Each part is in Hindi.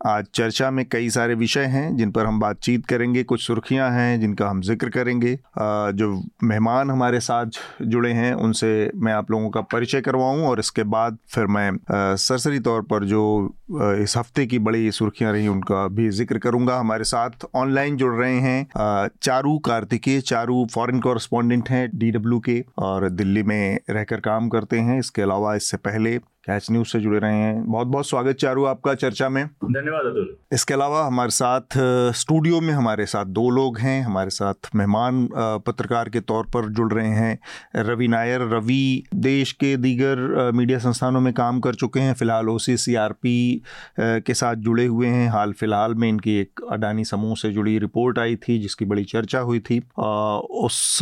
आज चर्चा में कई सारे विषय हैं, जिन पर हम बातचीत करेंगे, कुछ सुर्खियाँ हैं, जिनका हम ज़िक्र करेंगे। जो मेहमान हमारे साथ जुड़े हैं, उनसे मैं आप लोगों का परिचय करवाऊं, और इसके बाद फिर मैं सरसरी तौर पर जो इस हफ़्ते की बड़ी सुर्खियाँ रही, उनका भी ज़िक्र करूँगा। हमारे साथ ऑनलाइन जुड़ रहे हैं चारू कार्तिकेय, चारू फॉरेन कॉरस्पॉन्डेंट हैं, डी के, और दिल्ली में रहकर काम करते हैं। इसके अलावा इससे पहले कैच न्यूज़ से जुड़े रहे हैं। बहुत बहुत स्वागत चारू आपका चर्चा में। धन्यवाद अतुल। इसके अलावा हमारे साथ स्टूडियो में हमारे साथ दो लोग हैं। हमारे साथ मेहमान पत्रकार के तौर पर जुड़ रहे हैं। रवि नायर रवि देश के दीगर मीडिया संस्थानों में काम कर चुके हैं। फ़िलहाल ओ सी के साथ जुड़े हुए हैं। हाल फ़िलहाल में इनकी एक अडानी समूह से जुड़ी रिपोर्ट आई थी जिसकी बड़ी चर्चा हुई थी। उस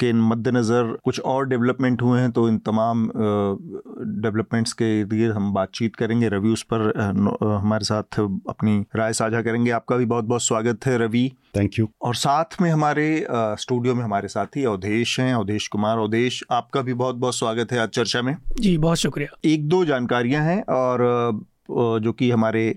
के मद्देनज़र कुछ और डेवलपमेंट हुए हैं तो इन तमाम डेवलपमेंट्स के इर्द हम बातचीत करेंगे। रवि उस पर हमारे साथ अपनी राय साझा करेंगे। आपका भी बहुत बहुत स्वागत है रवि। थैंक यू और साथ में हमारे स्टूडियो में हमारे साथी अवधेश हैं अवधेश कुमार। अवधेश आपका भी बहुत बहुत स्वागत है आज चर्चा में। जी बहुत शुक्रिया। एक दो जानकारियाँ हैं और जो कि हमारे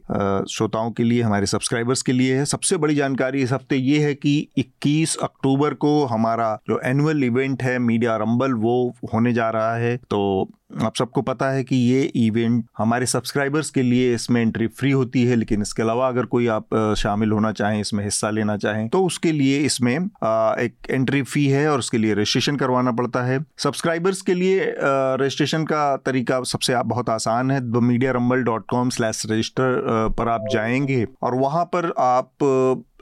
श्रोताओं के लिए, हमारे सब्सक्राइबर्स के लिए है। सबसे बड़ी जानकारी इस हफ़्ते ये है कि 21 अक्टूबर को हमारा जो एनुअल इवेंट है मीडिया रंबल वो होने जा रहा है। तो आप सबको पता है कि ये इवेंट हमारे सब्सक्राइबर्स के लिए इसमें एंट्री फ्री होती है, लेकिन इसके अलावा अगर कोई आप शामिल होना चाहें, इसमें हिस्सा लेना चाहें तो उसके लिए इसमें एक एंट्री फ़ी है और उसके लिए रजिस्ट्रेशन करवाना पड़ता है। सब्सक्राइबर्स के लिए रजिस्ट्रेशन का तरीका सबसे आप, बहुत आसान है। Media Rumble dot com slash register पर आप जाएँगे और वहाँ पर आप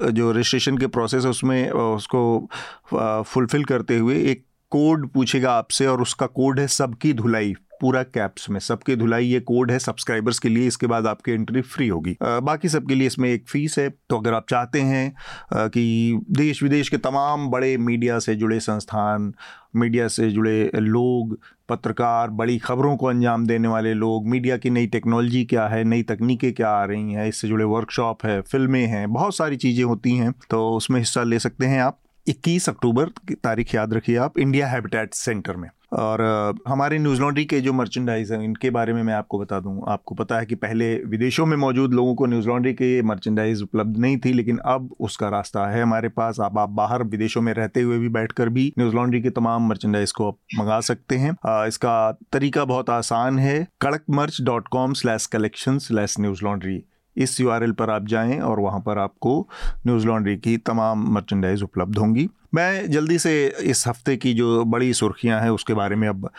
जो रजिस्ट्रेशन के प्रोसेस है, उसमें उसको फुलफिल करते हुए एक कोड पूछेगा आपसे और उसका कोड है सबकी धुलाई, पूरा कैप्स में। सबके धुलाई ये कोड है सब्सक्राइबर्स के लिए, इसके बाद आपकी एंट्री फ्री होगी। बाकी सबके लिए इसमें एक फ़ीस है तो अगर आप चाहते हैं कि देश विदेश के तमाम बड़े मीडिया से जुड़े संस्थान, मीडिया से जुड़े लोग, पत्रकार, बड़ी खबरों को अंजाम देने वाले लोग, मीडिया की नई टेक्नोलॉजी क्या है, नई तकनीकें क्या आ रही हैं, इससे जुड़े वर्कशॉप है, फ़िल्में हैं, बहुत सारी चीज़ें होती हैं तो उसमें हिस्सा ले सकते हैं आप। 21 अक्टूबर की तारीख याद रखिए आप इंडिया हैबिटेट सेंटर में। और हमारे न्यूज़ लॉन्ड्री के जो मर्चेंडाइज हैं, इनके बारे में मैं आपको बता दूँ। आपको पता है कि पहले विदेशों में मौजूद लोगों को न्यूज़ लॉन्ड्री के मर्चेंडाइज उपलब्ध नहीं थी, लेकिन अब उसका रास्ता है हमारे पास। अब आप बाहर विदेशों में रहते हुए भी बैठकर भी न्यूज़ लॉन्ड्री के तमाम मर्चेंडाइज को आप मंगा सकते हैं। इसका तरीका बहुत आसान है Kadak merch dot com slash collection slash news laundry. इस यूआरएल पर आप जाएँ और वहाँ पर आपको न्यूज़ लॉन्ड्री की तमाम मर्चेंडाइज उपलब्ध होंगी। मैं जल्दी से इस हफ़्ते की जो बड़ी सुर्खियाँ हैं उसके बारे में अब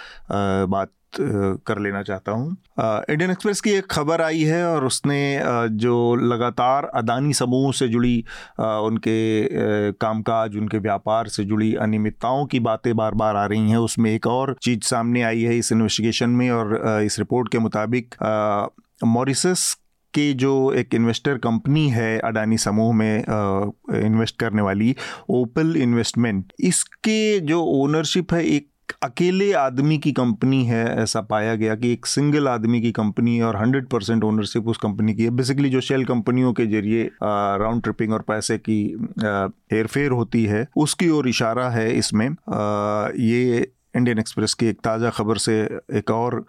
बात कर लेना चाहता हूँ। इंडियन एक्सप्रेस की एक खबर आई है और उसने जो लगातार अदानी समूह से जुड़ी उनके कामकाज, उनके व्यापार से जुड़ी अनियमितताओं की बातें बार बार आ रही हैं, उसमें एक और चीज़ सामने आई है इस इन्वेस्टिगेशन में और इस रिपोर्ट के मुताबिक मॉरिसस की जो एक इन्वेस्टर कंपनी है अडानी समूह में इन्वेस्ट करने वाली ओपल इन्वेस्टमेंट इसके जो ओनरशिप है एक अकेले आदमी की कंपनी है ऐसा पाया गया कि एक सिंगल आदमी की कंपनी और 100 परसेंट ओनरशिप उस कंपनी की है। बेसिकली जो शेल कंपनियों के ज़रिए राउंड ट्रिपिंग और पैसे की हेर फेर होती है उसकी ओर इशारा है इसमें। आ, ये इंडियन एक्सप्रेस की एक ताज़ा खबर से एक और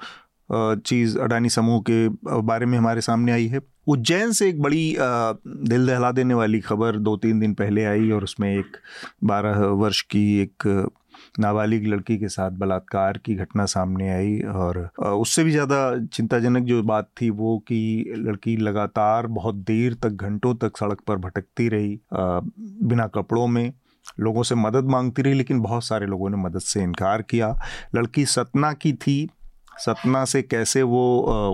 चीज़ अडानी समूह के बारे में हमारे सामने आई है। उज्जैन से एक बड़ी दिल दहला देने वाली खबर दो तीन दिन पहले आई और उसमें एक बारह वर्ष की एक नाबालिग लड़की के साथ बलात्कार की घटना सामने आई और उससे भी ज़्यादा चिंताजनक जो बात थी वो कि लड़की लगातार बहुत देर तक, घंटों तक सड़क पर भटकती रही बिना कपड़ों में, लोगों से मदद मांगती रही, लेकिन बहुत सारे लोगों ने मदद से इनकार किया। लड़की सतना की थी सतना से कैसे वो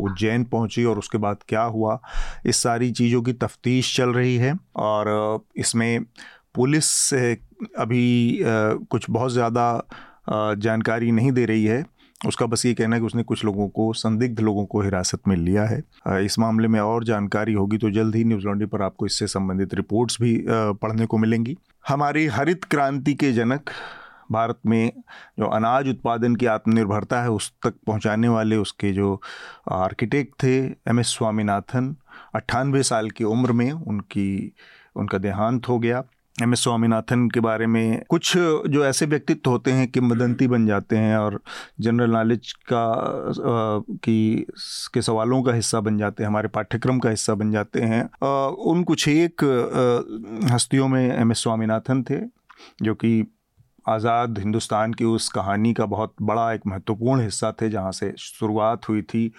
उज्जैन पहुँची और उसके बाद क्या हुआ, इस सारी चीज़ों की तफ्तीश चल रही है। और इसमें पुलिस अभी कुछ बहुत ज़्यादा जानकारी नहीं दे रही है। उसका बस ये कहना है कि उसने कुछ लोगों को, संदिग्ध लोगों को हिरासत में लिया है। इस मामले में और जानकारी होगी तो जल्द ही न्यूज़ लॉन्ड्री पर आपको इससे संबंधित रिपोर्ट्स भी पढ़ने को मिलेंगी। हमारी हरित क्रांति के जनक भारत में जो अनाज उत्पादन की आत्मनिर्भरता है, उस तक पहुँचाने वाले उसके जो आर्किटेक्ट थे, एम एस स्वामीनाथन, अट्ठानवे साल की उम्र में उनकी, उनका देहांत हो गया। एम एस स्वामीनाथन के बारे में कुछ जो ऐसे व्यक्तित्व होते हैं कि मदंती बन जाते हैं और जनरल नॉलेज का की, के सवालों का हिस्सा बन जाते हैं, हमारे पाठ्यक्रम का हिस्सा बन जाते हैं। उन कुछ एक हस्तियों में एम एस स्वामीनाथन थे, जो कि आज़ाद हिंदुस्तान की उस कहानी का बहुत बड़ा एक महत्वपूर्ण हिस्सा थे जहाँ से शुरुआत हुई थी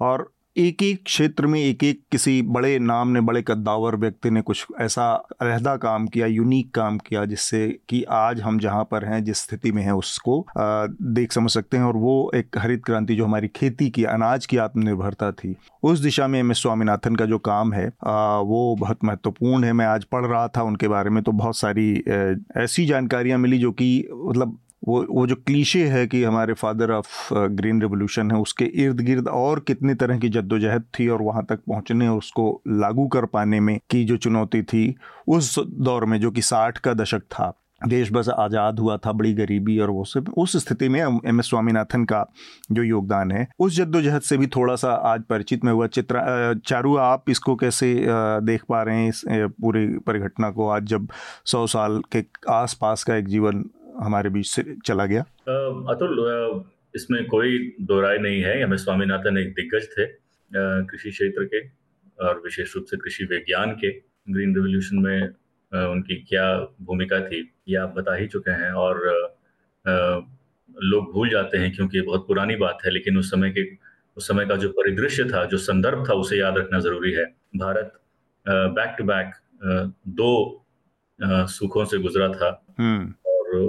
और एक एक क्षेत्र में एक एक किसी बड़े नाम ने, बड़े कद्दावर व्यक्ति ने कुछ ऐसा अलहदा काम किया यूनिक काम किया, जिससे कि आज हम जहाँ पर हैं, जिस स्थिति में हैं, उसको देख समझ सकते हैं। और वो एक हरित क्रांति जो हमारी खेती की, अनाज की आत्मनिर्भरता थी। उस दिशा में एम एस स्वामीनाथन का जो काम है वो बहुत महत्वपूर्ण है। मैं आज पढ़ रहा था उनके बारे में तो बहुत सारी ऐसी जानकारियाँ मिली जो कि मतलब वो वो जो क्लीशे है कि हमारे फादर ऑफ़ ग्रीन रेवोल्यूशन है, उसके इर्द गिर्द और कितनी तरह की जद्दोजहद थी और वहाँ तक पहुँचने और उसको लागू कर पाने में की जो चुनौती थी, उस दौर में जो कि साठ का दशक था देश बस आज़ाद हुआ था, बड़ी गरीबी और वो सब, उस स्थिति में एम एस स्वामीनाथन का जो योगदान है, उस जद्दोजहद से भी थोड़ा सा आज परिचित में हुआ। चित्रा चारू, आप इसको कैसे देख पा रहे हैं इस पूरी परिघटना को? आज जब सौ साल के आसपास का एक जीवन हमारे बीच से चला गया। अतुल इसमें कोई दो राय नहीं है। एम एस स्वामीनाथन एक दिग्गज थे कृषि क्षेत्र के और विशेष रूप से कृषि विज्ञान के। ग्रीन रिवोल्यूशन में उनकी क्या भूमिका थी ये आप बता ही चुके हैं और लोग भूल जाते हैं क्योंकि बहुत पुरानी बात है लेकिन उस समय के उस समय का जो परिदृश्य था जो संदर्भ था उसे याद रखना ज़रूरी है। भारत बैक टू बैक दो सुखों से गुजरा था। हम्म।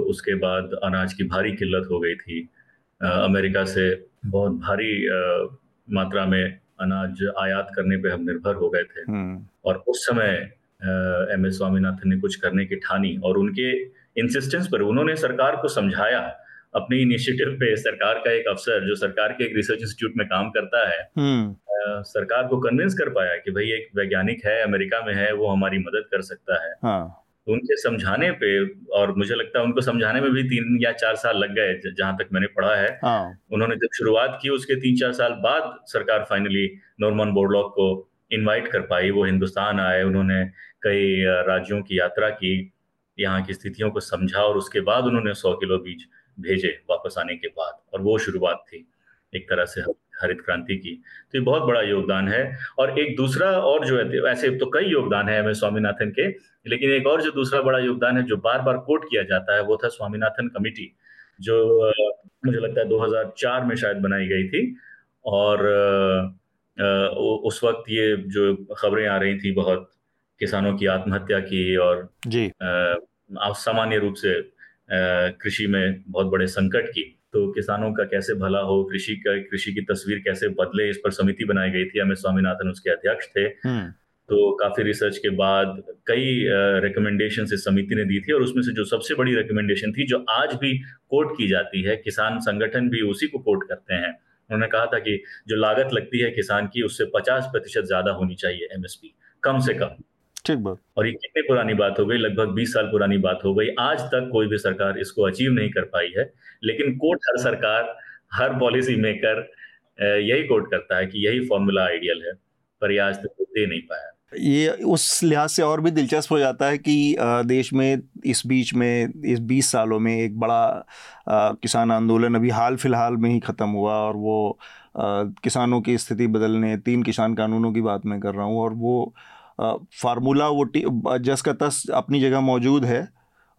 उसके बाद अनाज की भारी किल्लत हो गई थी अमेरिका से बहुत भारी मात्रा में अनाज आयात करने पे हम निर्भर हो गए थे हम्म। और उस समय एम एस स्वामीनाथन ने कुछ करने की ठानी और उनके इंसिस्टेंस पर उन्होंने सरकार को समझाया अपने इनिशिएटिव पे सरकार का एक अफसर जो सरकार के एक रिसर्च इंस्टीट्यूट में काम करता है हम्म। सरकार को कन्विंस कर पाया कि भाई एक वैज्ञानिक है अमेरिका में है वो हमारी मदद कर सकता है हाँ. तो उनके समझाने पे और मुझे लगता है उनको समझाने में भी तीन या चार साल लग गए जहाँ तक मैंने पढ़ा है हाँ। उन्होंने जब शुरुआत की उसके तीन चार साल बाद सरकार फाइनली नॉर्मन बोर्डलॉक को इनवाइट कर पाई वो हिंदुस्तान आए उन्होंने कई राज्यों की यात्रा की यहाँ की स्थितियों को समझा और उसके बाद उन्होंने सौ किलो बीज भेजे वापस आने के बाद और वो शुरुआत थी एक तरह से हरित क्रांति की। तो ये बहुत बड़ा योगदान है। और एक दूसरा और जो है ऐसे तो कई योगदान है एम एस स्वामीनाथन के लेकिन एक और जो दूसरा बड़ा योगदान है जो बार बार कोट किया जाता है वो था स्वामीनाथन कमिटी जो मुझे लगता है 2004 में शायद बनाई गई थी। और उस वक्त ये जो खबरें आ रही थी बहुत किसानों की आत्महत्या की और जी। सामान्य रूप से कृषि में बहुत बड़े संकट की। तो किसानों का कैसे भला हो कृषि का कृषि की तस्वीर कैसे बदले इस पर समिति बनाई गई थी हमें स्वामीनाथन उसके अध्यक्ष थे। हम्म। तो काफ़ी रिसर्च के बाद कई रिकमेंडेशन इस समिति ने दी थी और उसमें से जो सबसे बड़ी रिकमेंडेशन थी जो आज भी कोट की जाती है किसान संगठन भी उसी को कोट करते हैं। उन्होंने कहा था कि जो लागत लगती है किसान की उससे पचास प्रतिशत ज़्यादा होनी चाहिए एमएसपी कम से कम। ठीक बात। और ये कितनी पुरानी बात हो गई? लगभग 20 साल पुरानी बात हो गई। आज तक कोई भी सरकार इसको अचीव नहीं कर पाई है। लेकिन कोर्ट हर सरकार हर पॉलिसी मेकर यही कोट करता है कि यही फॉर्मूला आइडियल है पर यह आज तक दे नहीं पाया। ये उस लिहाज से और भी दिलचस्प हो जाता है कि देश में इस बीच में इस 20 सालों में एक बड़ा किसान आंदोलन अभी हाल फ़िलहाल में ही ख़त्म हुआ और वो किसानों की स्थिति बदलने तीन किसान कानूनों की बात मैं कर रहा हूँ और वो फार्मूला वो जस का तस अपनी जगह मौजूद है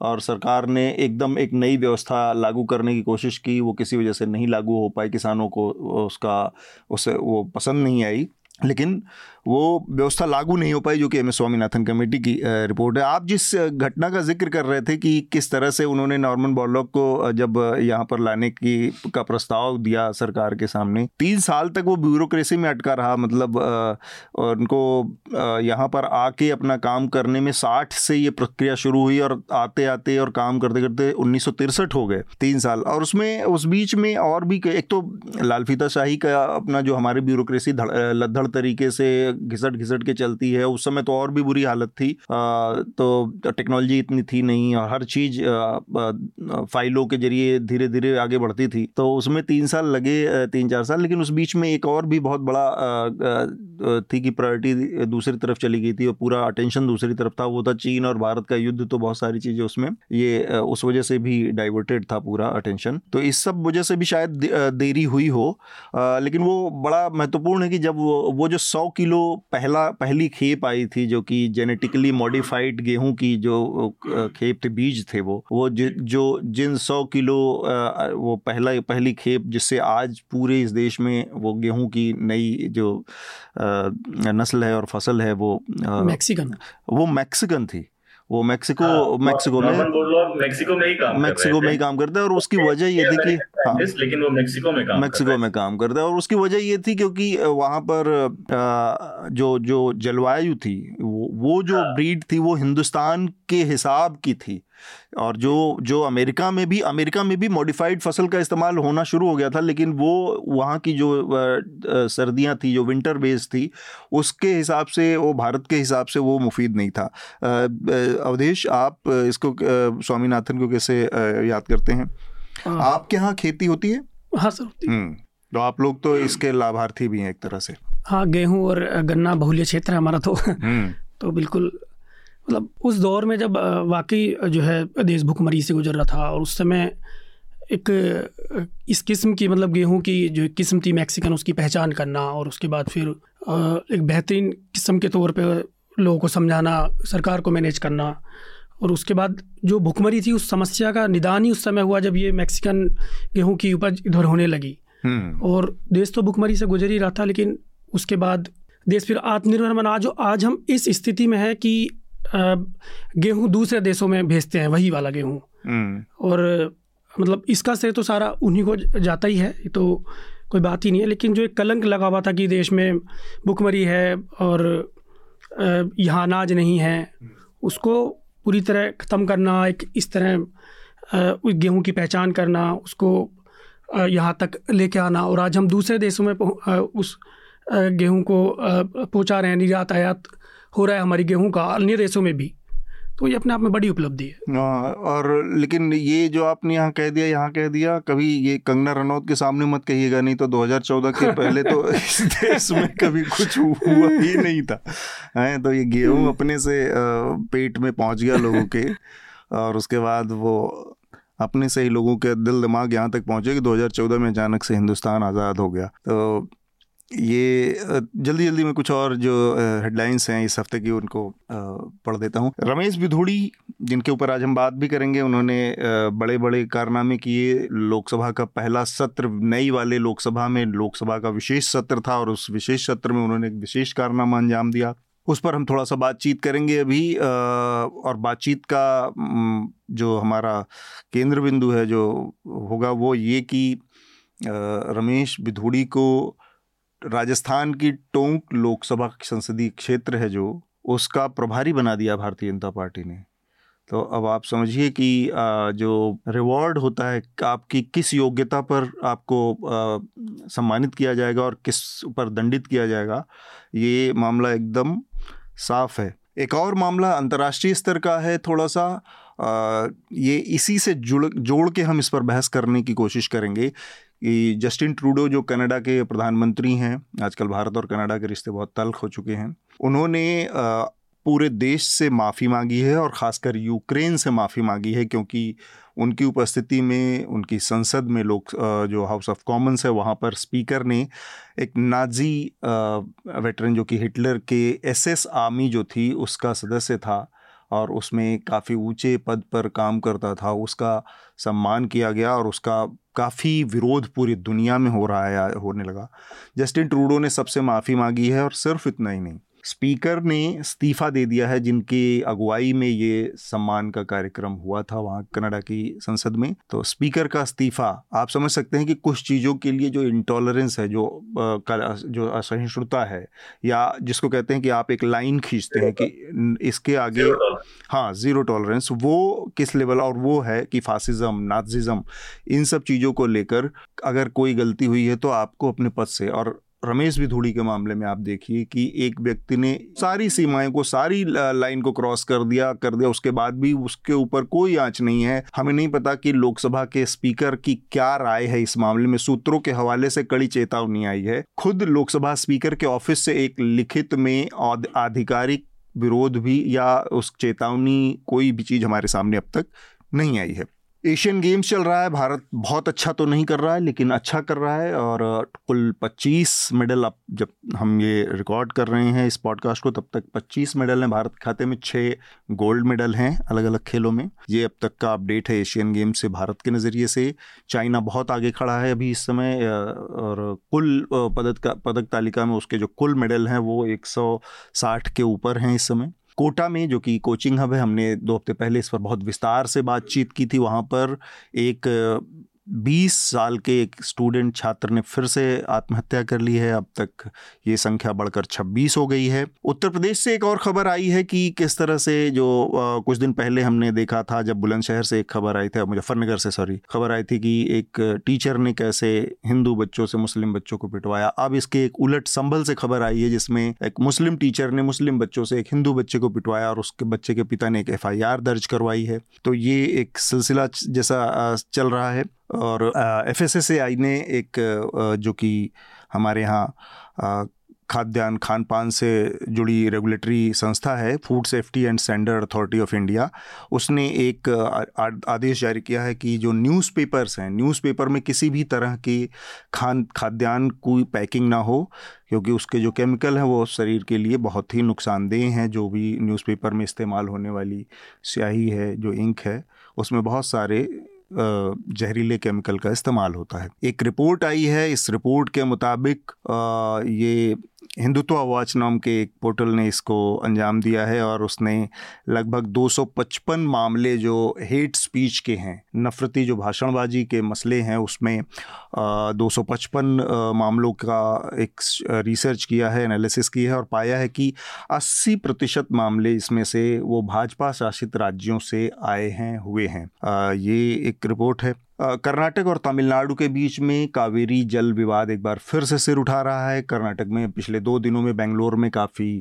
और सरकार ने एकदम एक नई व्यवस्था लागू करने की कोशिश की, वो किसी वजह से नहीं लागू हो पाई किसानों को, उसका, उसे वो पसंद नहीं आई। लेकिन वो व्यवस्था लागू नहीं हो पाई, जो कि एम एस स्वामीनाथन कमेटी की रिपोर्ट है। आप जिस घटना का ज़िक्र कर रहे थे कि किस तरह से उन्होंने नॉर्मन बॉर्लॉक को जब यहाँ पर लाने की, का प्रस्ताव दिया सरकार के सामने, तीन साल तक वो ब्यूरोक्रेसी में अटका रहा मतलब उनको यहाँ पर आके अपना काम करने में साठ से ये प्रक्रिया शुरू हुई और आते आते और काम करते करते उन्नीस हो गए, तीन साल। और उसमें, उस बीच में और भी एक तो लाल फीता शाही का अपना जो हमारी ब्यूरोक्रेसी लद्दड़ तरीके से घिसट घिसट के चलती है। उस समय तो और भी बुरी हालत थी। तो टेक्नोलॉजी इतनी थी नहीं और हर चीज़ फाइलों के ज़रिए धीरे धीरे आगे बढ़ती थी। तो उसमें तीन साल लगे तीन चार साल, लेकिन उस बीच में एक और भी बहुत बड़ा थी कि प्रायोरिटी दूसरी तरफ़ चली गई थी और पूरा अटेंशन दूसरी तरफ़ था। वो था चीन और भारत का युद्ध तो बहुत सारी चीज़ें उसमें, ये उस वजह से भी डाइवर्टेड था पूरा अटेंशन। तो इस सब वजह से भी शायद देरी हुई हो। लेकिन वो बड़ा महत्वपूर्ण है कि जब वो वो जो सौ किलो पहला पहली खेप आई थी जो कि जेनेटिकली मॉडिफाइड गेहूँ की जो खेप थे बीज थे वो वो जो जिन सौ किलो वो पहला पहली खेप जिससे आज पूरे इस देश में वो गेहूँ की नई जो नस्ल है और फ़सल है वो मैक्सिकन वो मैक्सिकन थी। वो मेक्सिको हाँ, मैक्सिको में मेक्सिको में ही काम मेक्सिको में ही काम करता है और उसकी वजह ये थी कि हाँ, लेकिन वो मेक्सिको में काम मेक्सिको में काम करता है और उसकी वजह ये थी क्योंकि वहाँ पर जो जो जलवायु थी वो, वो जो ब्रीड हाँ। थी वो हिंदुस्तान के हिसाब की थी। और जो जो अमेरिका में भी अमेरिका में भी मॉडिफाइड फ़सल का इस्तेमाल होना शुरू हो गया था लेकिन वो वहाँ की जो सर्दियाँ थी जो विंटर बेस थी उसके हिसाब से वो भारत के हिसाब से वो मुफीद नहीं था। अवधेश आप इसको स्वामीनाथन को कैसे याद करते हैं? हाँ। आपके यहाँ खेती होती है? हाँ सर हम्म, तो आप लोग तो इसके लाभार्थी भी हैं एक तरह से। हाँ गेहूँ और गन्ना बहुल्य क्षेत्र है हमारा तो। हम्म। तो बिल्कुल मतलब उस दौर में जब वाकई जो है देश भुखमरी से गुजर रहा था और उस समय एक इस किस्म की मतलब गेहूँ की जो किस्म थी मैक्सिकन उसकी पहचान करना और उसके बाद फिर एक बेहतरीन किस्म के तौर पे लोगों को समझाना सरकार को मैनेज करना और उसके बाद जो भुखमरी थी उस समस्या का निदान ही उस समय हुआ जब ये मैक्सिकन गेहूँ की उपज इधर होने लगी हम्म। और देश तो भुखमरी से गुजर ही रहा था लेकिन उसके बाद देश फिर आत्मनिर्भर बना जो आज हम इस स्थिति में है कि गेहूँ दूसरे देशों में भेजते हैं वही वाला गेहूँ। हम्म। और मतलब इसका श्रेय तो सारा उन्हीं को जाता ही है तो कोई बात ही नहीं है। लेकिन जो एक कलंक लगा हुआ था कि देश में भुखमरी है और यहाँ अनाज नहीं है उसको पूरी तरह ख़त्म करना एक इस तरह गेहूँ की पहचान करना उसको यहाँ तक लेके आना। और आज हम दूसरे देशों में उस गेहूँ को पहुँचा रहे हैं निर्यात आयात हो रहा है हमारी गेहूँ का अन्य देशों में भी। तो ये अपने आप में बड़ी उपलब्धि है। हाँ, और लेकिन ये जो आपने यहाँ कह दिया यहाँ कह दिया कभी ये कंगना रनौत के सामने मत कहिएगा नहीं तो 2014 के पहले तो इस देश में कभी कुछ हुआ ही नहीं था। है तो ये गेहूँ अपने से पेट में पहुँच गया लोगों के और उसके बाद वो अपने से ही लोगों के दिल दिमाग यहाँ तक पहुँचे कि 2014 में अचानक से हिंदुस्तान आज़ाद हो गया। तो ये जल्दी जल्दी में कुछ और जो हेडलाइंस हैं इस हफ़्ते की उनको पढ़ देता हूँ। रमेश बिधूड़ी, जिनके ऊपर आज हम बात भी करेंगे, उन्होंने बड़े बड़े कारनामे किए। लोकसभा का पहला सत्र, नई वाले लोकसभा में लोकसभा का विशेष सत्र था और उस विशेष सत्र में उन्होंने एक विशेष कारनामा अंजाम दिया। उस पर हम थोड़ा सा बातचीत करेंगे अभी और बातचीत का जो हमारा केंद्र बिंदु है, जो होगा वो ये कि रमेश बिधूड़ी को राजस्थान की टोंक लोकसभा संसदीय क्षेत्र है जो, उसका प्रभारी बना दिया भारतीय जनता पार्टी ने। तो अब आप समझिए कि जो रिवॉर्ड होता है, आपकी किस योग्यता पर आपको सम्मानित किया जाएगा और किस पर दंडित किया जाएगा, ये मामला एकदम साफ़ है। एक और मामला अंतर्राष्ट्रीय स्तर का है थोड़ा सा ये इसी से जुड़, जोड़ के हम इस पर बहस करने की कोशिश करेंगे। कि जस्टिन ट्रूडो जो कनाडा के प्रधानमंत्री हैं, आजकल भारत और कनाडा के रिश्ते बहुत तल्ख हो चुके हैं, उन्होंने पूरे देश से माफ़ी मांगी है और ख़ासकर यूक्रेन से माफ़ी मांगी है क्योंकि उनकी उपस्थिति में, उनकी संसद में लोग जो हाउस ऑफ़ कॉमन्स है वहाँ पर स्पीकर ने एक नाजी वेटरन जो कि हिटलर के एसएस आर्मी जो थी उसका सदस्य था और उसमें काफ़ी ऊँचे पद पर काम करता था। उसका सम्मान किया गया और उसका काफ़ी विरोध पूरी दुनिया में हो रहा है होने लगा। जस्टिन ट्रूडो ने सबसे माफ़ी मांगी है और सिर्फ़ इतना ही नहीं स्पीकर ने इस्तीफ़ा दे दिया है जिनकी अगुवाई में ये सम्मान का कार्यक्रम हुआ था वहाँ कनाडा की संसद में। तो स्पीकर का इस्तीफ़ा आप समझ सकते हैं कि कुछ चीज़ों के लिए जो इंटॉलरेंस है जो जो असहिष्णुता है या जिसको कहते हैं कि आप एक लाइन खींचते हैं कि इसके आगे हाँ ज़ीरो टॉलरेंस वो किस लेवल और वो है कि फासिज्म नाजिज़म इन सब चीज़ों को लेकर अगर कोई गलती हुई है तो आपको अपने पद से और रमेश विधुड़ी के मामले में आप देखिए कि एक व्यक्ति ने सारी सीमाएँ को, सारी लाइन को क्रॉस कर दिया कर दिया, उसके बाद भी उसके ऊपर कोई आँच नहीं है। हमें नहीं पता कि लोकसभा के स्पीकर की क्या राय है इस मामले में। सूत्रों के हवाले से कड़ी चेतावनी आई है। खुद लोकसभा स्पीकर के ऑफ़िस से एक लिखित में आधिकारिक विरोध भी या उस चेतावनी कोई भी चीज़ हमारे सामने अब तक नहीं आई है। एशियन गेम्स चल रहा है। भारत बहुत अच्छा तो नहीं कर रहा है, लेकिन अच्छा कर रहा है और कुल 25 मेडल अब जब हम ये रिकॉर्ड कर रहे हैं इस पॉडकास्ट को, तब तक 25 मेडल हैं। भारत खाते में छः गोल्ड मेडल हैं अलग अलग खेलों में। ये अब तक का अपडेट है एशियन गेम्स से भारत के नज़रिए से। चाइना बहुत आगे खड़ा है अभी इस समय और कुल पदक पदक तालिका में उसके जो कुल मेडल हैं वो एक सौ साठ के ऊपर हैं इस समय। कोटा में, जो कि कोचिंग हब है, हमने दो हफ़्ते पहले इस पर बहुत विस्तार से बातचीत की थी। वहाँ पर एक 20 साल के एक स्टूडेंट छात्र ने फिर से आत्महत्या कर ली है। अब तक ये संख्या बढ़कर 26 हो गई है। उत्तर प्रदेश से एक और खबर आई है कि किस तरह से जो आ, कुछ दिन पहले हमने देखा था जब बुलंदशहर से एक खबर आई थी मुजफ्फरनगर से सॉरी खबर आई थी कि एक टीचर ने कैसे हिंदू बच्चों से मुस्लिम बच्चों को पिटवाया। अब इसके एक उलट संभल से खबर आई है जिसमें एक मुस्लिम टीचर ने मुस्लिम बच्चों से एक हिंदू बच्चे को पिटवाया और उसके बच्चे के पिता ने एक एफआईआर दर्ज करवाई है। तो ये एक सिलसिला जैसा चल रहा है। और एफ़ एस ने एक जो कि हमारे यहाँ खाद्यान्न खान पान से जुड़ी रेगुलेटरी संस्था है food safety and standard authority of India उसने एक आदेश जारी किया है कि जो न्यूज़पेपर्स हैं न्यूज़पेपर में किसी भी तरह की खान, खाद्यान्न कोई पैकिंग ना हो, क्योंकि उसके जो केमिकल हैं वो शरीर के लिए बहुत ही नुकसानदेह हैं, जो भी न्यूज़पेपर में इस्तेमाल होने वाली स्याही है, जो इंक है, उसमें बहुत सारे जहरीले केमिकल का इस्तेमाल होता है। एक रिपोर्ट आई है, इस रिपोर्ट के मुताबिक ये हिंदुत्व वॉच नाम के एक पोर्टल ने इसको अंजाम दिया है और उसने लगभग 255 मामले जो हेट स्पीच के हैं, नफरती जो भाषणबाजी के मसले हैं, उसमें दो सौ पचपन मामलों का एक रिसर्च किया है, एनालिसिस किया है और पाया है कि 80 प्रतिशत मामले इसमें से वो भाजपा शासित राज्यों से आए हैं, हुए हैं। ये एक रिपोर्ट है। कर्नाटक और तमिलनाडु के बीच में कावेरी जल विवाद एक बार फिर से सिर उठा रहा है। कर्नाटक में पिछले दो दिनों में बेंगलोर में काफ़ी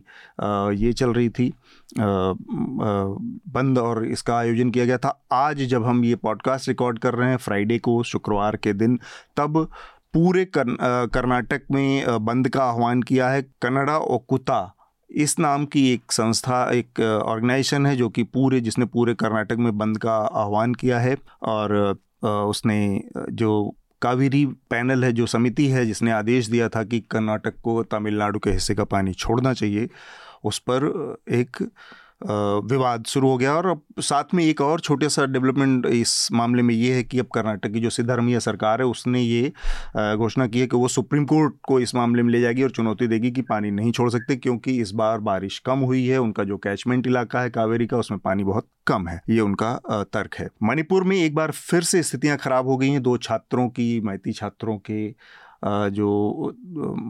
ये चल रही थी। बंद और इसका आयोजन किया गया था। आज जब हम ये पॉडकास्ट रिकॉर्ड कर रहे हैं, फ्राइडे को, शुक्रवार के दिन, तब पूरे कर्नाटक में बंद का आह्वान किया है। कन्नडा ओकुता इस नाम की एक संस्था, एक ऑर्गेनाइजेशन है जो कि पूरे, जिसने पूरे कर्नाटक में बंद का आह्वान किया है। और उसने जो कावेरी पैनल है, जो समिति है, जिसने आदेश दिया था कि कर्नाटक को तमिलनाडु के हिस्से का पानी छोड़ना चाहिए, उस पर एक विवाद शुरू हो गया और अब साथ में एक और छोटे सा डेवलपमेंट इस मामले में ये है कि अब कर्नाटक की जो सिद्धर्मीय सरकार है, उसने ये घोषणा की है कि वो सुप्रीम कोर्ट को इस मामले में ले जाएगी और चुनौती देगी कि पानी नहीं छोड़ सकते क्योंकि इस बार बारिश कम हुई है, उनका जो कैचमेंट इलाका है कावेरी का, उसमें पानी बहुत कम है। ये उनका तर्क है। मणिपुर में एक बार फिर से स्थितियाँ खराब हो गई हैं। दो छात्रों की मैती छात्रों के जो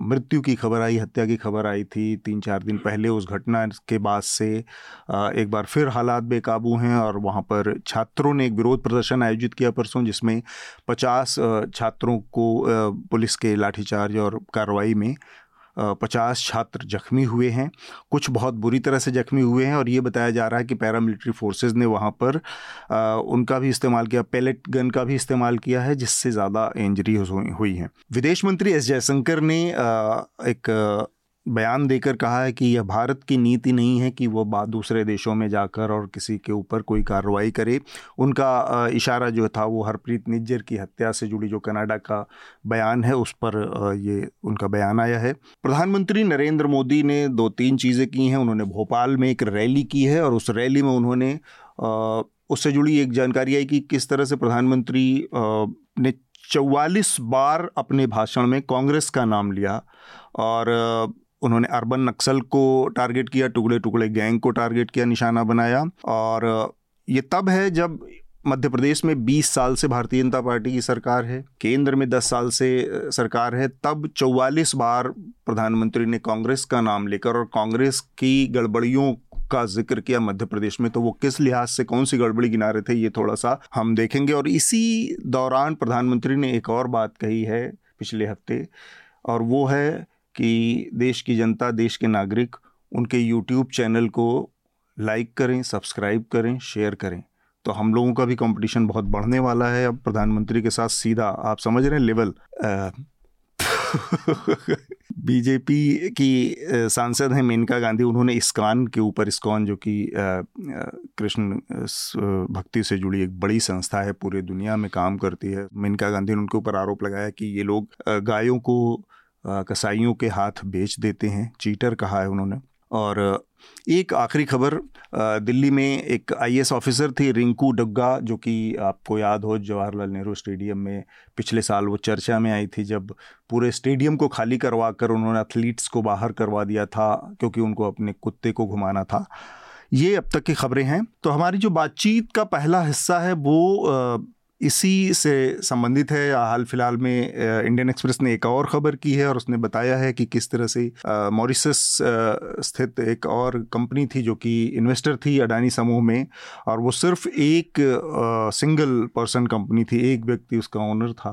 मृत्यु की खबर आई, हत्या की खबर आई थी तीन चार दिन पहले उस घटना के बाद से एक बार फिर हालात बेकाबू हैं और वहाँ पर छात्रों ने एक विरोध प्रदर्शन आयोजित किया परसों, जिसमें पचास छात्रों को पुलिस के लाठीचार्ज और कार्रवाई में पचास छात्र जख्मी हुए हैं। कुछ बहुत बुरी तरह से जख्मी हुए हैं और ये बताया जा रहा है कि पैरामिलिट्री फोर्सेज ने वहाँ पर उनका भी इस्तेमाल किया, पैलेट गन का भी इस्तेमाल किया है, जिससे ज़्यादा इंजरी हुई हैं। विदेश मंत्री एस जयशंकर ने एक बयान देकर कहा है कि यह भारत की नीति नहीं है कि वो बात दूसरे देशों में जाकर और किसी के ऊपर कोई कार्रवाई करे। उनका इशारा जो था वो हरप्रीत निज्जर की हत्या से जुड़ी जो कनाडा का बयान है, उस पर ये उनका बयान आया है। प्रधानमंत्री नरेंद्र मोदी ने दो तीन चीज़ें की हैं। उन्होंने भोपाल में एक रैली की है और उस रैली में उन्होंने उससे जुड़ी एक जानकारी आई कि किस तरह से प्रधानमंत्री ने चौवालीस बार अपने भाषण में कांग्रेस का नाम लिया और उन्होंने अर्बन नक्सल को टारगेट किया टुकड़े टुकड़े गैंग को टारगेट किया, निशाना बनाया और ये तब है जब मध्य प्रदेश में 20 साल से भारतीय जनता पार्टी की सरकार है, केंद्र में 10 साल से सरकार है, तब 44 बार प्रधानमंत्री ने कांग्रेस का नाम लेकर और कांग्रेस की गड़बड़ियों का ज़िक्र किया मध्य प्रदेश में तो वो किस लिहाज से, कौन सी गड़बड़ी गिना रहे थे, ये थोड़ा सा हम देखेंगे और इसी दौरान प्रधानमंत्री ने एक और बात कही है पिछले हफ़्ते और वो है कि देश की जनता, देश के नागरिक उनके यूट्यूब चैनल को लाइक करें सब्सक्राइब करें शेयर करें। तो हम लोगों का भी कंपटीशन बहुत बढ़ने वाला है। अब प्रधानमंत्री के साथ सीधा आप समझ रहे हैं लेवल बीजेपी की सांसद हैं मेनका गांधी। उन्होंने इस्कान के ऊपर, इस्कॉन जो कि कृष्ण भक्ति से जुड़ी एक बड़ी संस्था है, पूरे दुनिया में काम करती है। मेनका गांधी ने उनके ऊपर आरोप लगाया कि ये लोग गायों को कसाईयों के हाथ बेच देते हैं, चीटर कहा है उन्होंने। और एक आखिरी खबर दिल्ली में एक आईएएस ऑफिसर थी रिंकू डग्गा, जो कि आपको याद हो, जवाहरलाल नेहरू स्टेडियम में पिछले साल वो चर्चा में आई थी, जब पूरे स्टेडियम को खाली करवा कर उन्होंने एथलीट्स को बाहर करवा दिया था, क्योंकि उनको अपने कुत्ते को घुमाना था। ये अब तक की खबरें हैं। तो हमारी जो बातचीत का पहला हिस्सा है, वो इसी से संबंधित है हाल फ़िलहाल में इंडियन एक्सप्रेस ने एक और खबर की है और उसने बताया है कि किस तरह से मॉरिसस स्थित एक और कंपनी थी जो कि इन्वेस्टर थी अडानी समूह में और वो सिर्फ़ एक सिंगल पर्सन कंपनी थी, एक व्यक्ति उसका ओनर था।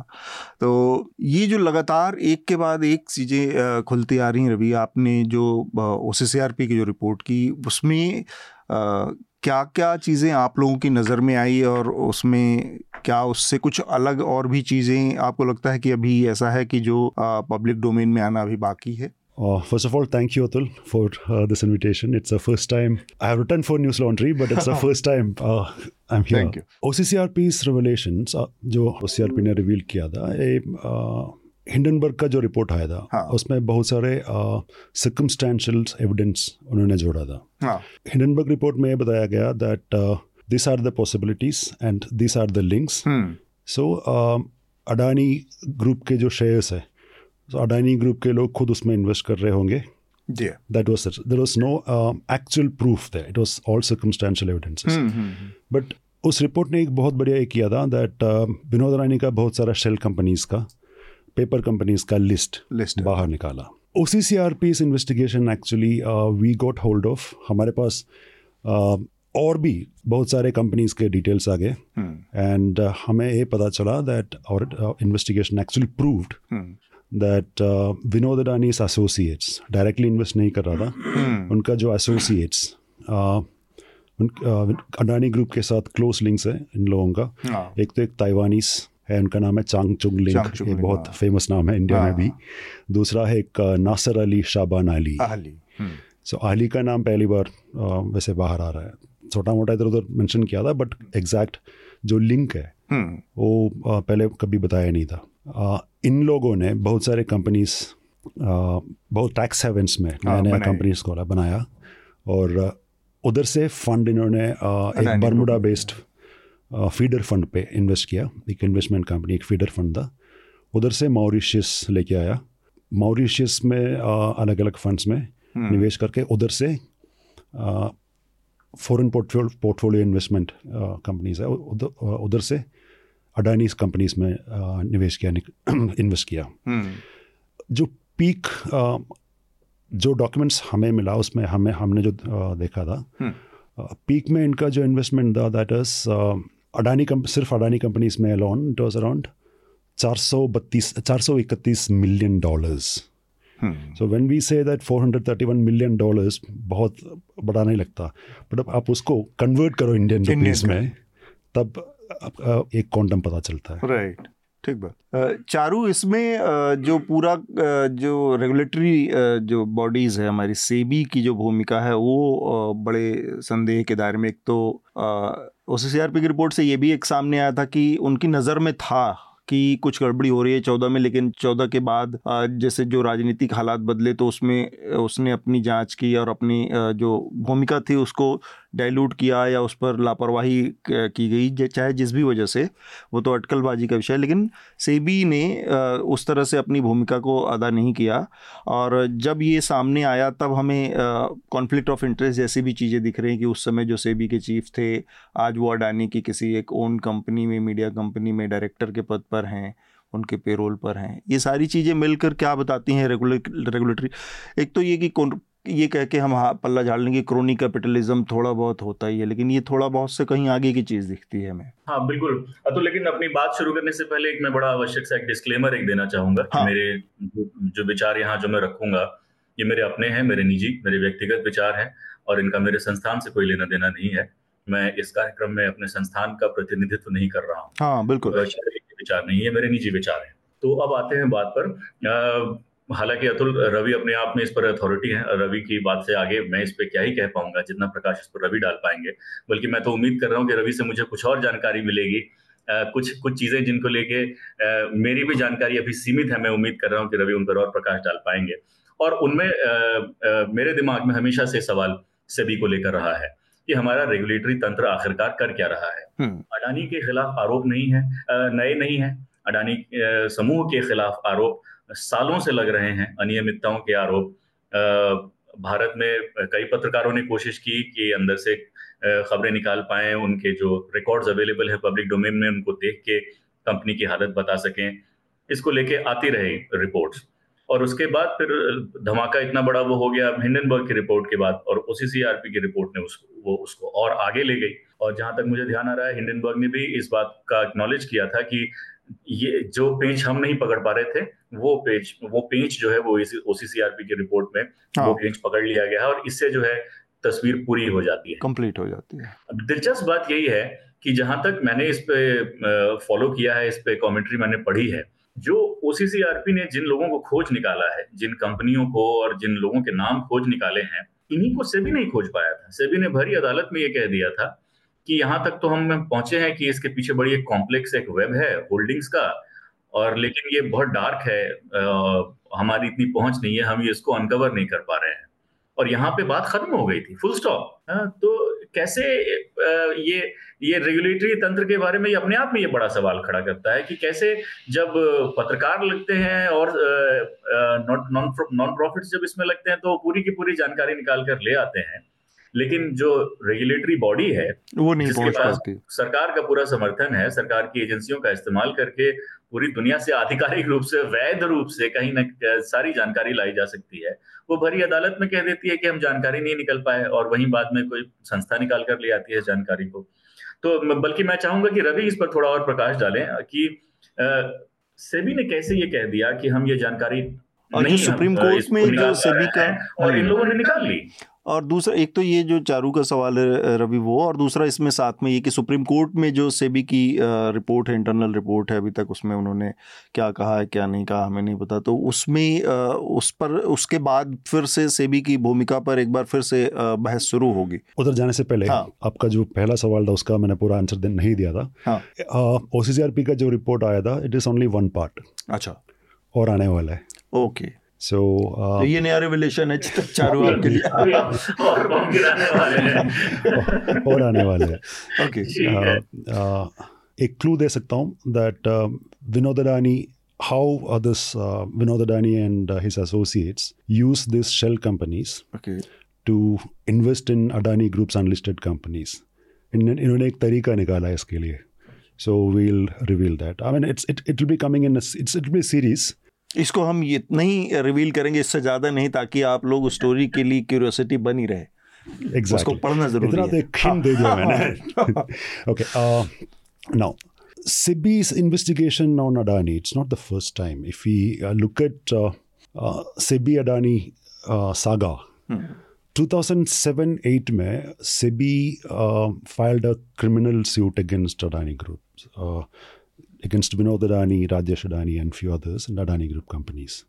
तो ये जो लगातार एक के बाद एक चीज़ें खुलती आ रही हैं रवि, आपने जो ओ की जो रिपोर्ट की, उसमें क्या क्या चीज़ें आप लोगों की नज़र में आई और उसमें क्या उससे कुछ अलग और भी चीज़ें आपको लगता है कि अभी ऐसा है कि जो पब्लिक डोमेन में आना अभी बाकी है Uh, first of all, thank you, Atul, for uh, this invitation. It's the first time I have written for News Laundry, but it's the first time uh, I'm here. Thank you. OCCRP's revelations, uh, जो OCCRP ने रिवील किया था हिंडनबर्ग का जो रिपोर्ट आया था हाँ. उसमें बहुत सारे सर्कमस्टेंशियल एविडेंस उन्होंने जोड़ा था। हाँ. हिंडनबर्ग रिपोर्ट में बताया गया that this the possibilities and these are the links. hmm. so Adani group के जो शेयर्स है so अडानी ग्रुप के लोग खुद उसमें इन्वेस्ट कर रहे होंगे। That was there was no actual proof that it was all circumstantial evidences but उस रिपोर्ट ने एक बहुत बढ़िया एक किया था दैट विनोद अडानी का बहुत सारा शेल कंपनीज़ का पेपर कंपनीज़ का लिस्ट लिस्ट बाहर निकाला O C C R P इस investigation actually we got hold of हमारे पास uh, और भी बहुत सारे कंपनीज़ के डिटेल्स आ गए। एंड uh, हमें ये पता चला दैट और investigation actually proved that Vinod Adani's associates directly invest नहीं कर रहा था। Hmm. उनका जो एसोसिएट्स uh, अडानी ग्रुप के साथ क्लोज लिंक्स है इन लोगों का। हाँ। एक तो एक ताइवानीस है उनका नाम है चांग चुंग लिंक ये बहुत फ़ेमस हाँ। नाम है इंडिया में हाँ। भी दूसरा है एक नासर अली शाबान अली। सो अली का नाम पहली बार वैसे बाहर आ रहा है। छोटा मोटा इधर उधर मेंशन किया था बट एग्जैक्ट जो लिंक है हम्म। वो पहले कभी बताया नहीं था। इन लोगों ने बहुत सारे कंपनीज़ बहुत टैक्स हेवेंस में हाँ, नया नया कंपनीज़ को बनाया। और उधर से फंड इन्होंने एक बर्मुडा बेस्ड फीडर फंड पे इन्वेस्ट किया एक इन्वेस्टमेंट कंपनी एक फीडर फंड था उधर से मॉरिशियस लेके आया मॉरिशियस में अलग अलग फंड्स में हम्म। निवेश करके उधर से foreign portfolio portfolio investment companies है उधर से अडानी कंपनीज़ में निवेश किया इन्वेस्ट किया hmm. जो पीक जो डॉक्यूमेंट्स हमें मिला उसमें हमें हमने जो देखा था. पीक में इनका जो इन्वेस्टमेंट था दैट इज़ अडानी सिर्फ़ अडानी कंपनीज़ में अलोन इट वॉज़ अराउंड चार सौ बत्तीस चार सौ इकतीस million dollars so when we say that 431 million dollars बहुत बड़ा नहीं लगता। बट अब आप उसको कन्वर्ट करो इंडियन रुपीज़ में तब एक क्वांटम पता चलता है। Right right. ठीक बात। चारू, इसमें जो पूरा जो रेगुलेटरी जो बॉडीज़ है, हमारी सेबी की जो भूमिका है, वो बड़े संदेह के दायरे में एक तो ओ की रिपोर्ट से ये भी एक सामने आया था कि उनकी नज़र में था कि कुछ गड़बड़ी हो रही है चौदह में, लेकिन चौदह के बाद जैसे जो राजनीतिक हालात बदले तो उसमें, उसने अपनी जाँच की और अपनी जो भूमिका थी, उसको डाइल्यूट किया या उस पर लापरवाही की गई चाहे जिस भी वजह से, वो तो अटकलबाजी का विषय है, लेकिन सेबी ने उस तरह से अपनी भूमिका को अदा नहीं किया और जब ये सामने आया, तब हमें कॉन्फ्लिक्ट ऑफ़ इंटरेस्ट जैसी भी चीज़ें दिख रही हैं कि उस समय जो सेबी के चीफ थे, आज वो अडानी की किसी एक ओन कंपनी में मीडिया कंपनी में डायरेक्टर के पद पर हैं, उनके पेरोल पर हैं, ये सारी चीज़ें मिलकर क्या बताती हैं रेगुलेटरी एक तो ये कि ये कह के हम हाँ पल्ला झाड़ लेंगे क्रोनी कैपिटलिज्म थोड़ा बहुत होता ही है लेकिन ये थोड़ा बहुत से कहीं आगे की चीज़ दिखती है हमें। हाँ बिल्कुल। तो लेकिन अपनी बात शुरू करने से पहले एक मैं बड़ा आवश्यक सा एक डिस्क्लेमर एक देना चाहूँगा हाँ. मेरे जो विचार यहाँ जो मैं रखूँगा ये मेरे अपने हैं मेरे निजी मेरे व्यक्तिगत विचार हैं और इनका मेरे संस्थान से कोई लेना देना नहीं है। मैं इस कार्यक्रम में अपने संस्थान का प्रतिनिधित्व नहीं कर रहा हूँ। हाँ बिल्कुल। विचार नहीं है मेरे निजी विचार है। तो अब आते हैं बात पर। हालाँकि अतुल रवि अपने आप में इस पर अथॉरिटी है। रवि की बात से आगे मैं इस पर क्या ही कह पाऊँगा जितना प्रकाश इस पर रवि डाल पाएँगे। बल्कि मैं तो उम्मीद कर रहा हूँ कि रवि से मुझे कुछ और जानकारी मिलेगी। आ, कुछ कुछ चीज़ें जिनको लेके मेरी भी जानकारी अभी सीमित है मैं उम्मीद कर रहा हूँ कि रवि उन पर और प्रकाश डाल पाएँगे। और उनमें मेरे दिमाग में हमेशा से सवाल सेबी को लेकर रहा है कि हमारा रेगुलेटरी तंत्र आखिरकार कर क्या रहा है। हम्म। अडानी के खिलाफ आरोप नहीं है नए नहीं है। अडानी समूह के खिलाफ आरोप सालों से लग रहे हैं अनियमितताओं के आरोप। भारत में कई पत्रकारों ने कोशिश की कि अंदर से खबरें निकाल पाए, उनके जो रिकॉर्ड्स अवेलेबल है पब्लिक डोमेन में, उनको देख के कंपनी की हालत बता सकें। इसको लेके आती रही रिपोर्ट्स और उसके बाद फिर धमाका इतना बड़ा वो हो गया हिंडनबर्ग की रिपोर्ट के बाद और ओसीसीआरपी की रिपोर्ट ने उसको वो उसको और आगे ले गई। और जहाँ तक मुझे ध्यान आ रहा है हिंडनबर्ग ने भी इस बात का एक्नॉलेज किया था कि ये जो पेज हम नहीं पकड़ पा रहे थे वो पेज वो पेज जो है वो ओसीसीआरपी की रिपोर्ट में हाँ। वो पेज पकड़ लिया गया है और इससे जो है तस्वीर पूरी हो जाती है। कंप्लीट हो जाती है। दिलचस्प बात यही है कि जहाँ तक मैंने इस पे फॉलो किया है इस पे कमेंट्री मैंने पढ़ी है जो ओसीसीआरपी ने जिन लोगों को खोज निकाला है जिन कंपनियों को और जिन लोगों के नाम खोज निकाले हैं इन्हीं को सेबी नहीं खोज पाया था। सेबी ने भरी अदालत में ये कह दिया था कि यहाँ तक तो हम पहुँचे हैं कि इसके पीछे बड़ी एक कॉम्प्लेक्स एक वेब है होल्डिंग्स का और लेकिन ये बहुत डार्क है आ, हमारी इतनी पहुँच नहीं है हम ये इसको अनकवर नहीं कर पा रहे हैं। और यहाँ पे बात खत्म हो गई थी फुल स्टॉप हाँ, तो कैसे ये ये रेगुलेटरी तंत्र के बारे में ये अपने आप में ये बड़ा सवाल खड़ा करता है कि कैसे जब पत्रकार लगते हैं और नॉन प्रॉफिट जब इसमें लगते हैं तो पूरी की पूरी जानकारी निकाल कर ले आते हैं। लेकिन जो रेगुलेटरी बॉडी है वो नहीं पहुँच पाती। सरकार का पूरा समर्थन है सरकार की एजेंसियों का इस्तेमाल करके पूरी दुनिया से आधिकारिक रूप से वैध रूप से कहीं न सारी जानकारी लाई जा सकती है वो भरी अदालत में कह देती है कि हम जानकारी नहीं निकल पाए और वहीं बाद में कोई संस्था निकाल कर ले आती है जानकारी को। तो बल्कि मैं चाहूँगा कि रवि इस पर थोड़ा और प्रकाश डालें कि सेबी ने कैसे ये कह दिया कि हम ये जानकारी और जो सुप्रीम कोर्ट में जो सेबी का और इन। लोगों ने निकाल ली। और दूसरा एक तो ये जो चारू का सवाल है रवि वो और दूसरा इसमें साथ में ये कि सुप्रीम कोर्ट में जो सेबी की रिपोर्ट है इंटरनल रिपोर्ट है अभी तक उसमें उन्होंने क्या कहा है क्या नहीं कहा हमें नहीं पता तो उसमें उस पर उसके बाद फिर से सेबी की भूमिका पर एक बार फिर से बहस शुरू होगी। उधर जाने से पहले हाँ। आपका जो पहला सवाल था उसका मैंने पूरा आंसर नहीं दिया था। ओ हाँ। ओ का जो रिपोर्ट आया था it is only one part. अच्छा। और आने वाला है। ओके। सो uh, तो ये नया रिवलेशन है चारों आपके लिए और आने वाले हैं ओके uh, uh, एक क्लू दे सकता हूँ that Vinod Adani how this uh, Vinod Adani and uh, his associates use these shell companies okay. to invest in Adani Group's unlisted companies. इन्होंने एक तरीका निकाला है इसके लिए so will reveal that I mean it's it it will be coming in it's it be series इसको हम इतना ही रिवील करेंगे इससे ज़्यादा नहीं ताकि आप लोग स्टोरी के लिए क्यूरियोसिटी बनी रहे exactly. उसको पढ़ना ज़रूरी इतना तो एक हिंट दे दिया मैंने okay now SEBI's investigation on Adani, it's not the first time. If we uh, look at uh, uh, SEBI Adani uh, saga, hmm. 2007-8 में SEBI uh, filed a criminal suit against Adani Group. Uh, against Vinod Adani, Rajesh Adani, and few others, and Adani Group companies.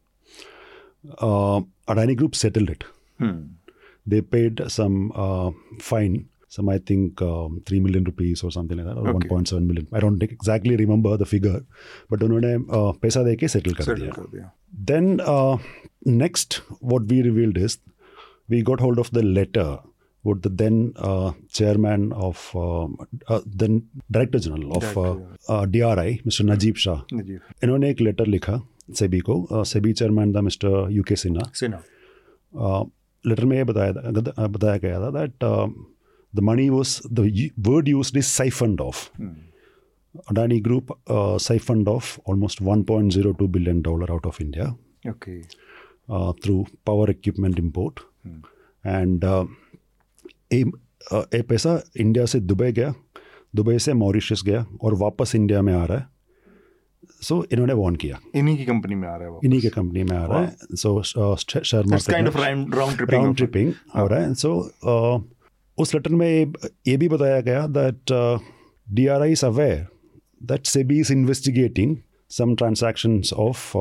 Uh, Adani Group settled it. Hmm. They paid some uh, fine, some I think um, three million rupees or something like that, or okay. 1.7 million. I don't exactly remember the figure, but उन्होंने uh, पैसा दे के settle कर दिया. Then uh, next, what we revealed is we got hold of the letter would the then uh, chairman of uh, uh, then director general of DRI, Mr. Najib Shah, इन्होंने एक लेटर लिखा सेबी को सेबी चेयरमैन था mister U K Sinha Sinha letter में ये बताया बताया गया था that the money was the word used is siphoned of Adani Group uh, siphoned off almost 1.02 billion dollar out of India okay. uh, through power equipment import and ए पैसा इंडिया से दुबई गया दुबई से मॉरिशस गया और वापस इंडिया में आ रहा है। सो so, इन्होंने वॉन किया। इन्हीं की कंपनी में आ रहा है इन्हीं की कंपनी में आ रहा है। So share market round tripping हो रहा है। सो उस लेटर में ये भी बताया गया that D R I is aware that SEBI is investigating some transactions of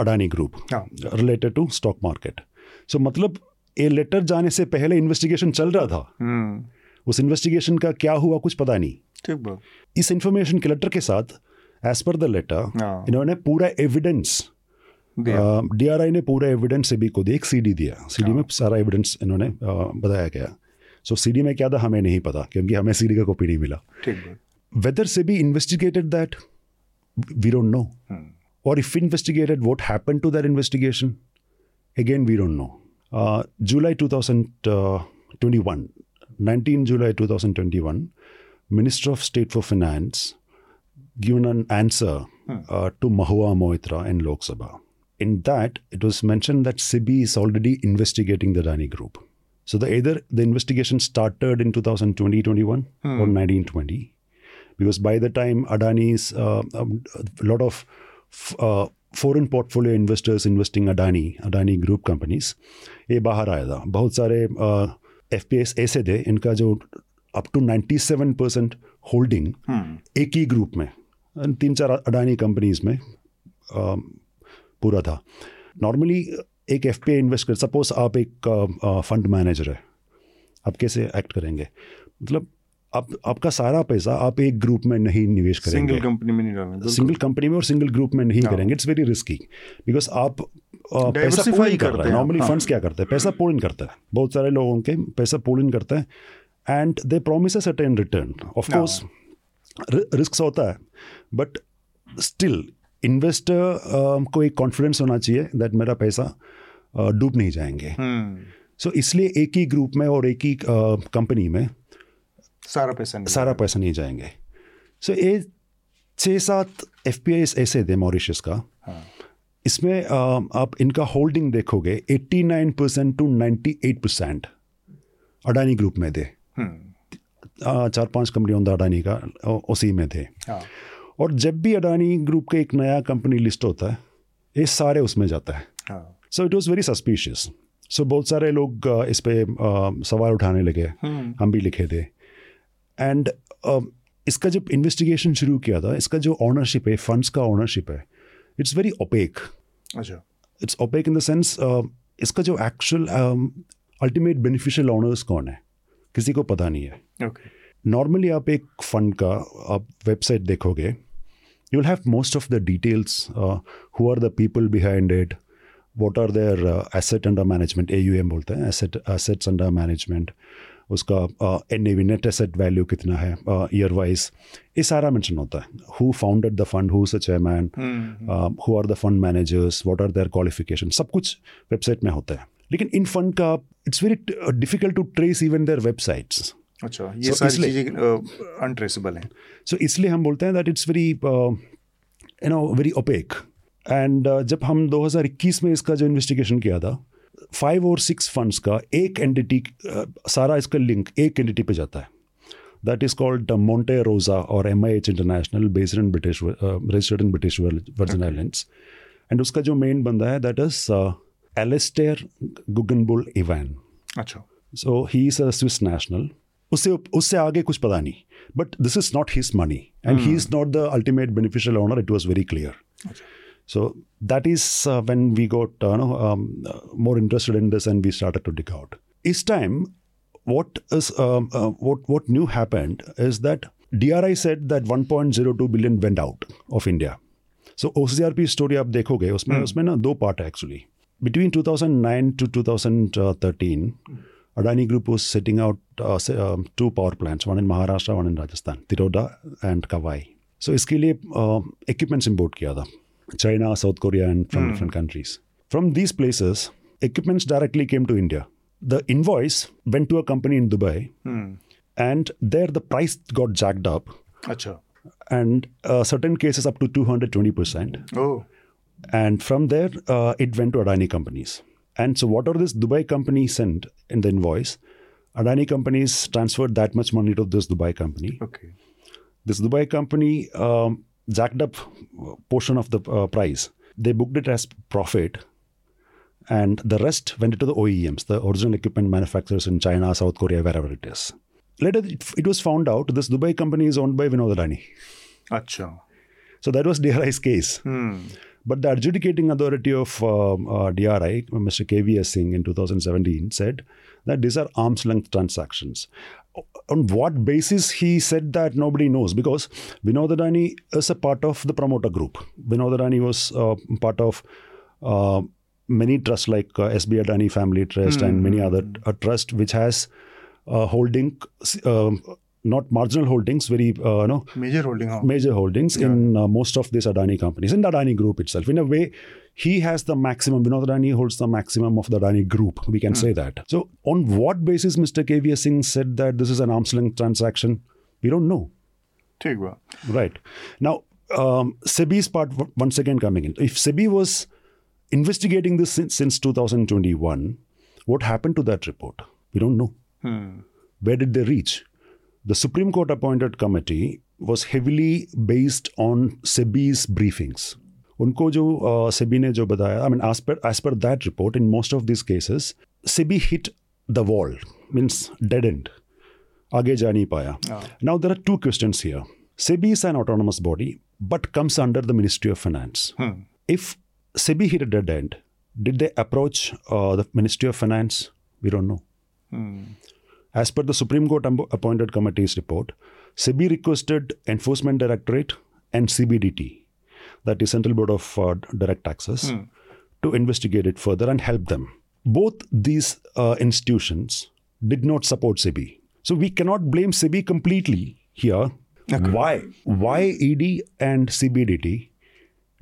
Adani group related to stock market so मतलब ये लेटर जाने से पहले इन्वेस्टिगेशन चल रहा था। hmm. उस इन्वेस्टिगेशन का क्या हुआ कुछ पता नहीं। ठीक इस इंफॉर्मेशन के लेटर के साथ एज पर द लेटर इन्होंने पूरा एविडेंस डी आर आई ने पूरा एविडेंस से भी को एक सी डी दिया। सी डी हाँ। में सारा एविडेंस इन्होंने बताया गया। सो सी डी में क्या था हमें नहीं पता क्योंकि हमें सी डी का कॉपी नहीं मिला। वेदर से भी investigated that we don't know और if investigated what happen to that investigation again we don't know Uh, July 2021, uh, 19 July 2021, Minister of State for Finance given an answer hmm. uh, to Mahua Moitra in Lok Sabha. In that, it was mentioned that SEBI is already investigating the Rani Group. So the, either the investigation started in 2020, 21 hmm. or 1920, because by the time Adani's uh, um, a lot of foreign portfolio investors investing Adani Adani group companies ये बाहर आया था। बहुत सारे एफ़ पी एस ऐसे थे इनका जो अप टू 97 परसेंट होल्डिंग एक ही ग्रुप में तीन चार अडानी कंपनीज़ में आ, पूरा था। नॉर्मली एक एफ़ पी आई इन्वेस्ट कर सपोज़ आप एक फंड मैनेजर है आप कैसे एक्ट करेंगे? मतलब आप आपका सारा पैसा आप एक ग्रुप में नहीं निवेश करेंगे। सिंगल कंपनी में नहीं सिंगल कंपनी में और सिंगल ग्रुप में नहीं हाँ। करेंगे। इट्स वेरी रिस्की बिकॉज़ आप पैसा पूल इन करते हैं। नॉर्मली फंड्स क्या करते हैं? पैसा पोल इन करता है। बहुत सारे लोगों के पैसा पोल इन करते हैं। And they promise a certain return of course risk होता है। बट स्टिल इन्वेस्टर को एक कॉन्फिडेंस होना चाहिए दैट मेरा पैसा डूब नहीं जाएँगे। सो hmm. इसलिए एक ही ग्रुप में और एक ही कंपनी में सारा पैसा नहीं सारा पैसा नहीं जाएँगे। सो so, ये छः सात एफ़ पी आई ऐसे थे मॉरिशस का। हाँ. इसमें आप इनका होल्डिंग देखोगे 89 percent to 98 percent Adani group में थे। hmm. चार पाँच कंपनी होता अडानी का उसी में थे। हाँ। और जब भी अडानी ग्रुप का एक नया कंपनी लिस्ट होता है ये सारे उसमें जाता है। So it was very suspicious so बहुत सारे लोग इस पर सवाल उठाने लगे। हम्म। हम भी लिखे थे। एंड इसका जब इन्वेस्टिगेशन शुरू किया था इसका जो ऑनरशिप है फंड्स का ऑनरशिप है इट्स वेरी ओपेक अच्छा। It's opaque in the sense इसका जो एक्चुअल अल्टीमेट बेनिफिशियल ऑनर्स कौन है? किसी को पता नहीं है। Normally okay. आप एक फंड का आप वेबसाइट देखोगे you will have most of the details who are the people behind it what are their asset under management A U M बोलते हैं एसेट एसेट्स अंडर मैनेजमेंट उसका N A V net asset value कितना है ईयर वाइज ये सारा मेंशन होता है। Who founded the fund who such chairman who are the fund managers what are their qualification सब कुछ वेबसाइट में होता है। लेकिन इन फंड का it's very difficult to trace even their websites अच्छा ये so, सारी चीज़ें अनट्रेसेबल हैं। सो इसलिए हम बोलते हैं that it's very you know very opaque and जब हम 2021 में इसका जो इन्वेस्टिगेशन किया था फाइव और सिक्स फंड्स का एक एंटिटी uh, सारा इसका लिंक एक एंटिटी पे जाता है। That is called Monte Rosa और M I H international based in British registered in British Virgin islands and उसका जो मेन बंदा है that is Alistair Guggenbuhl Even अच्छा। So he is a Swiss national उससे उससे आगे कुछ पता नहीं। But this is not his money and he is not the ultimate beneficial owner it was very clear So that is uh, when we got uh, no, um, uh, more interested in this and we started to dig out. Each time, what is um, uh, what what new happened is that DRI said that 1.02 billion went out of India. So OCRP story आप देखोगे उसमें hmm. उसमें ना दो पार्ट है actually between 2009 to 2013, Adani Group was setting out uh, um, two power plants, one in Maharashtra, one in Rajasthan, Tiroda and Kawai. So इसके लिए uh, equipments import किया था China, South Korea and from mm. different countries. From these places, equipments directly came to India. The invoice went to a company in Dubai mm. and there the price got jacked up. Achha. And uh, certain cases up to 220%. Oh. And from there, uh, it went to Adani companies. And so, whatever this Dubai company sent in the invoice, Adani companies transferred that much money to this Dubai company. Okay. This Dubai company um, jacked up portion of the uh, price. They booked it as profit, and the rest went to the OEMs, the original equipment manufacturers in China, South Korea, wherever it is. Later, it, it was found out this Dubai company is owned by Vinod Adani. Acha. So that was DRI's case. Hmm. But the adjudicating authority of um, uh, DRI, Mr. KVS Singh in 2017, said that these are arm's length transactions. On what basis he said that, nobody knows because Vinod Adani is a part of the promoter group. Vinod Adani was uh, part of uh, many trusts like uh, SB Adani Family Trust mm. and many other uh, trusts which has uh, holding um, not marginal holdings, very uh, no major holding, huh? major holdings yeah. in uh, most of these Adani companies, in the Adani group itself. In a way, he has the maximum. Vinod Adani holds the maximum of the Adani group. We can mm. say that. So, on what basis Mr. KVS Singh said that this is an arm's length transaction? We don't know. Take Right now, um, SEBI's part once again coming in. If SEBI was investigating this since, since 2021, what happened to that report? We don't know. Hmm. Where did they reach? The Supreme Court appointed committee was heavily based on SEBI's briefings. उनको जो सेबी ने जो बताया I mean as per as per that report in most of this cases SEBI hit the wall means dead end आगे जा नहीं पाया now there are two question here SEBI is an autonomous body but comes under the ministry of finance if SEBI hit a dead end did they approach uh, the Ministry of Finance? We don't know. Hmm. As per the Supreme Court appointed committee's report, SEBI requested Enforcement Directorate and CBDT, that is Central Board of uh, Direct Taxes, mm. to investigate it further and help them. Both these uh, institutions did not support SEBI. So we cannot blame SEBI completely here. Okay. Why? Why ED and CBDT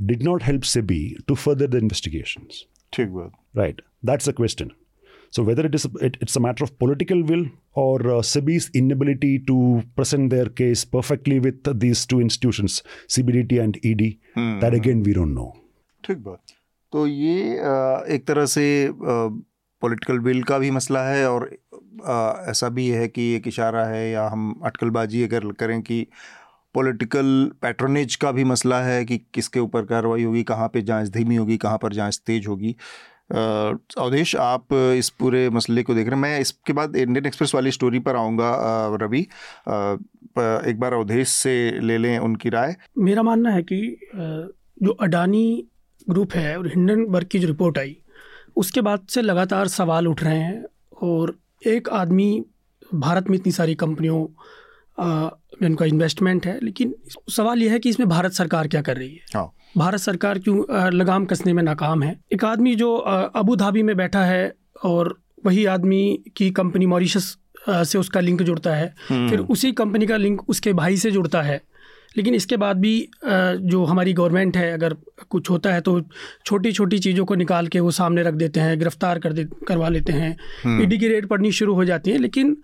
did not help SEBI to further the investigations? Right. That's the question. So whether it is it, it's a matter of political will or uh, SEBI's inability to present their case perfectly with these two institutions, CBDT and ED, hmm. that again we don't know. ठीक बात तो ये एक तरह से पॉलिटिकल विल का भी मसला है और ऐसा भी है कि एक इशारा है या हम अटकलबाजी अगर करें कि पॉलिटिकल पैट्रोनेज का भी मसला है कि किसके ऊपर कार्रवाई होगी कहाँ पे जाँच धीमी होगी कहाँ पर जाँच तेज होगी अवधेश आप इस पूरे मसले को देख रहे हैं। मैं इसके बाद इंडियन एक्सप्रेस वाली स्टोरी पर आऊँगा रवि। एक बार अवधेश से ले लें उनकी राय। मेरा मानना है कि जो अडानी ग्रुप है और हिंडनबर्ग की जो रिपोर्ट आई उसके बाद से लगातार सवाल उठ रहे हैं और एक आदमी भारत में इतनी सारी कंपनियों जिनका इन्वेस्टमेंट है लेकिन सवाल यह है कि इसमें भारत सरकार क्या कर रही है? हाँ। भारत सरकार क्यों लगाम कसने में नाकाम है? एक आदमी जो अबू धाबी में बैठा है और वही आदमी की कंपनी मॉरिशस से उसका लिंक जुड़ता है। हम्म। फिर उसी कंपनी का लिंक उसके भाई से जुड़ता है। लेकिन इसके बाद भी जो हमारी गवर्नमेंट है अगर कुछ होता है तो छोटी छोटी चीज़ों को निकाल के वो सामने रख देते हैं गिरफ़्तार कर दे करवा लेते हैं। ईडी हम्म। की रेट पड़नी शुरू हो जाती है लेकिन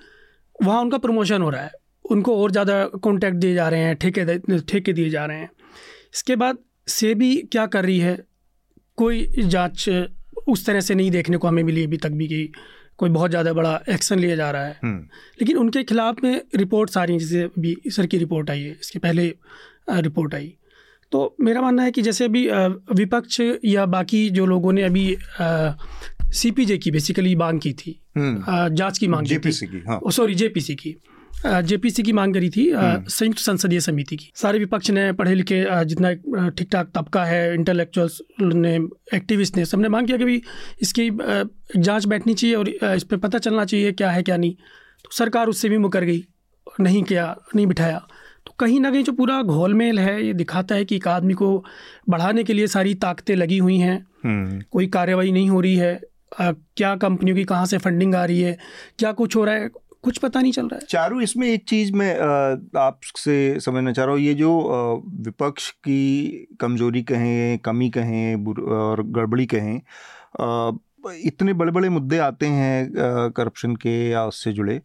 वहाँ उनका प्रमोशन हो रहा है। उनको और ज़्यादा कॉन्टैक्ट दिए जा रहे हैं ठेके ठेके दिए जा रहे हैं। इसके बाद सेबी क्या कर रही है? कोई जाँच उस तरह से नहीं देखने को हमें मिली अभी तक भी कि कोई बहुत ज़्यादा बड़ा एक्शन लिया जा रहा है। हम्म। लेकिन उनके खिलाफ में रिपोर्ट्स आ रही हैं जैसे अभी सर की रिपोर्ट आई है इसके पहले रिपोर्ट आई। तो मेरा मानना है कि जैसे अभी विपक्ष या बाकी जो लोगों ने अभी सी पी जे की बेसिकली मांग की थी। हम्म। जाँच की मांग की सॉरी जे पी सी की। जेपीसी की मांग करी थी हम्म। संयुक्त संसदीय समिति की। सारे विपक्ष ने पढ़े लिखे जितना ठीक ठाक तबका है इंटेलेक्चुअल्स ने एक्टिविस्ट ने सबने मांग किया कि भाई इसकी जाँच बैठनी चाहिए और इस पर पता चलना चाहिए क्या है क्या नहीं। तो सरकार उससे भी मुकर गई नहीं किया नहीं बिठाया। तो कहीं ना कहीं जो पूरा घोलमेल है ये दिखाता है कि एक आदमी को बढ़ाने के लिए सारी ताकतें लगी हुई हैं। हम्म। कोई कार्रवाई नहीं हो रही है। आ, क्या कंपनियों की कहाँ से फंडिंग आ रही है? क्या कुछ हो रहा है? कुछ पता नहीं चल रहा है। चारू, इसमें एक चीज़ मैं आपसे समझना चाह रहा हूँ, ये जो विपक्ष की कमज़ोरी कहें, कमी कहें और गड़बड़ी कहें इतने बड़े बड़े मुद्दे आते हैं करप्शन के या उससे जुड़े,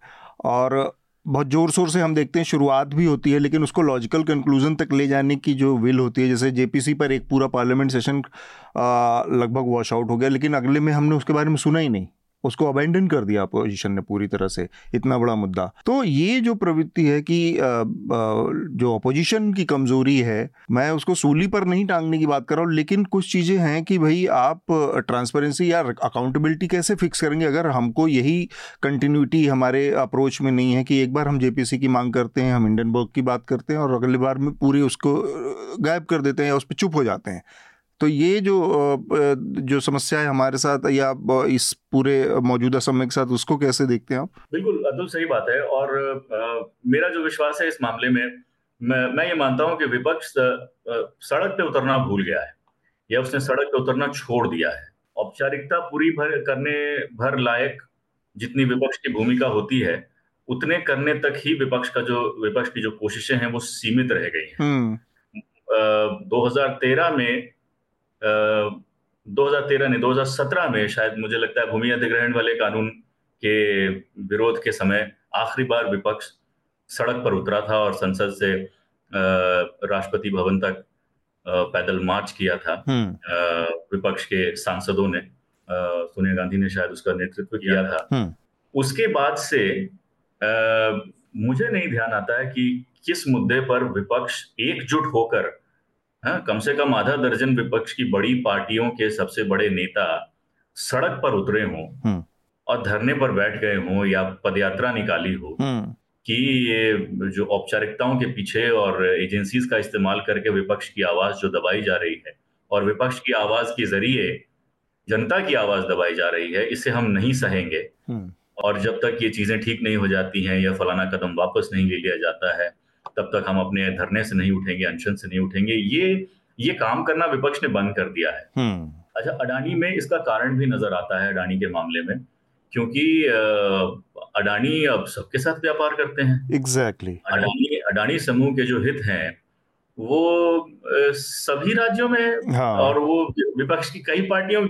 और बहुत ज़ोर शोर से हम देखते हैं, शुरुआत भी होती है, लेकिन उसको लॉजिकल कंक्लूजन तक ले जाने की जो विल होती है, जैसे जेपीसी पर एक पूरा पार्लियामेंट सेशन लगभग वॉश आउट हो गया, लेकिन अगले में हमने उसके बारे में सुना ही नहीं। उसको अबेंडन कर दिया अपोजिशन ने पूरी तरह से, इतना बड़ा मुद्दा। तो ये जो प्रवृत्ति है कि जो अपोजिशन की कमज़ोरी है, मैं उसको सूली पर नहीं टांगने की बात कर रहा हूँ, लेकिन कुछ चीज़ें हैं कि भाई आप ट्रांसपेरेंसी या अकाउंटेबिलिटी कैसे फिक्स करेंगे? अगर हमको यही कंटिन्यूटी हमारे अप्रोच में नहीं है कि एक बार हम जेपीसी की मांग करते हैं, हम इंडियन बर्ग की बात करते हैं और अगली बार में पूरी उसको गायब कर देते हैं या उस पर चुप हो जाते हैं। तो ये जो जो समस्या है हमारे साथ या इस पूरे मौजूदा समय के साथ उसको कैसे देखते हैं आप? बिल्कुल अतुल सही बात है। और मेरा जो विश्वास है इस मामले में मैं मैं ये मानता हूँ कि विपक्ष सड़क पे उतरना भूल गया है। या उसने सड़क पे उतरना छोड़ दिया है। औपचारिकता पूरी भर करने भर लायक जितनी विपक्ष की भूमिका होती है उतने करने तक ही विपक्ष का जो विपक्ष की जो कोशिशें हैं वो सीमित रह गई हैं। 2013 हम्म। में 2013 नहीं 2017 में शायद मुझे लगता है भूमि अधिग्रहण वाले कानून के विरोध के समय आखिरी बार विपक्ष सड़क पर उतरा था और संसद से राष्ट्रपति भवन तक पैदल मार्च किया था हम्म। विपक्ष के सांसदों ने सोनिया गांधी ने शायद उसका नेतृत्व किया था हम्म। उसके बाद से मुझे नहीं ध्यान आता है कि किस मुद्दे पर विपक्ष एकजुट होकर हाँ कम से कम आधा दर्जन विपक्ष की बड़ी पार्टियों के सबसे बड़े नेता सड़क पर उतरे हों हम्म। और धरने पर बैठ गए हों या पदयात्रा निकाली हो हम्म। कि ये जो औपचारिकताओं के पीछे और एजेंसीज का इस्तेमाल करके विपक्ष की आवाज़ जो दबाई जा रही है और विपक्ष की आवाज़ के ज़रिए जनता की आवाज़ दबाई जा रही है इसे हम नहीं सहेंगे हम्म। और जब तक ये चीज़ें ठीक नहीं हो जाती हैं या फलाना कदम वापस नहीं ले लिया जाता है तब तक हम अपने धरने से नहीं उठेंगे अनशन से नहीं उठेंगे ये ये काम करना विपक्ष ने बंद कर दिया है हम्म। अच्छा अडानी में इसका कारण भी नज़र आता है अडानी के मामले में क्योंकि अडानी अब सबके साथ व्यापार करते हैं एग्जैक्टली exactly. अडानी अडानी समूह के जो हित हैं वो सभी राज्यों में हाँ. और वो विपक्ष की कई पार्टियों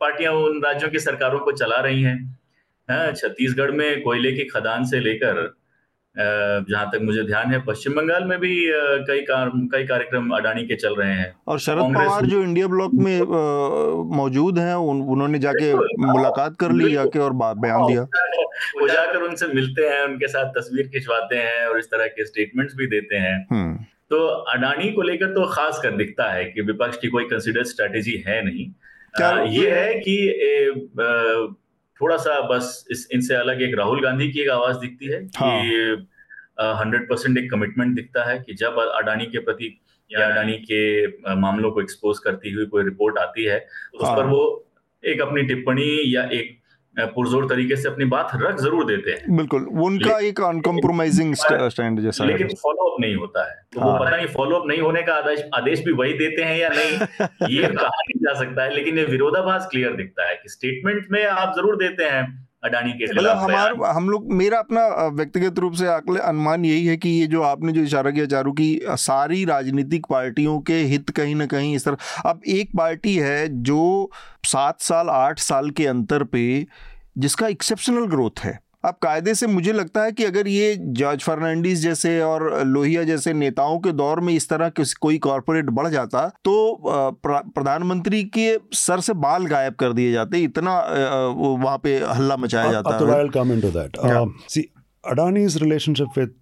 पार्टियाँ उन राज्यों की सरकारों को चला रही हैं हाँ, छत्तीसगढ़ में कोयले की खदान से लेकर जहाँ तक मुझे ध्यान है पश्चिम बंगाल में भी कई कार, कई कार्यक्रम अडानी के चल रहे हैं। और शरद पवार जो इंडिया ब्लॉक में मौजूद हैं उन, उन्होंने जाके मुलाकात कर ली जाके और बयान दिया। वो जाकर उनसे मिलते हैं उनके साथ तस्वीर खिंचवाते हैं और इस तरह के स्टेटमेंट्स भी देते हैं। हम्म। तो अडानी को लेकर तो खास कर दिखता है कि विपक्ष की कोई कंसिडर स्ट्रेटेजी है नहीं। आ, ये है कि थोड़ा सा बस इस इनसे अलग एक राहुल गांधी की एक आवाज़ दिखती है हाँ. कि हंड्रेड परसेंट एक कमिटमेंट दिखता है कि जब अडानी के प्रति या अडानी के मामलों को एक्सपोज करती हुई कोई रिपोर्ट आती है तो उस हाँ. पर वो एक अपनी टिप्पणी या एक पुरजोर तरीके से अपनी बात रख ज़रूर देते हैं। बिल्कुल उनका एक अनकम्प्रोमाइजिंग स्टैंड जैसा लेकिन फॉलो अप नहीं होता है। तो हाँ। वो पता नहीं फॉलो अप नहीं होने का आदेश आदेश भी वही देते हैं या नहीं ये कहा नहीं जा सकता है लेकिन ये विरोधाभास क्लियर दिखता है कि स्टेटमेंट में आप ज़रूर देते हैं। अडानी के मतलब हमारे हम लोग मेरा अपना व्यक्तिगत रूप से आकल अनुमान यही है कि ये जो आपने जो इशारा किया चारू की सारी राजनीतिक पार्टियों के हित कहीं ना कहीं इस तरह अब एक पार्टी है जो सात साल आठ साल के अंतर पे जिसका एक्सेप्शनल ग्रोथ है। अब कायदे से मुझे लगता है कि अगर ये जॉर्ज फर्नांडिस जैसे और लोहिया जैसे नेताओं के दौर में इस तरह कोई कॉरपोरेट बढ़ जाता तो प्रधानमंत्री के सर से बाल गायब कर दिए जाते इतना वहाँ पे हल्ला मचाया जाता है। That see Adani's relationship with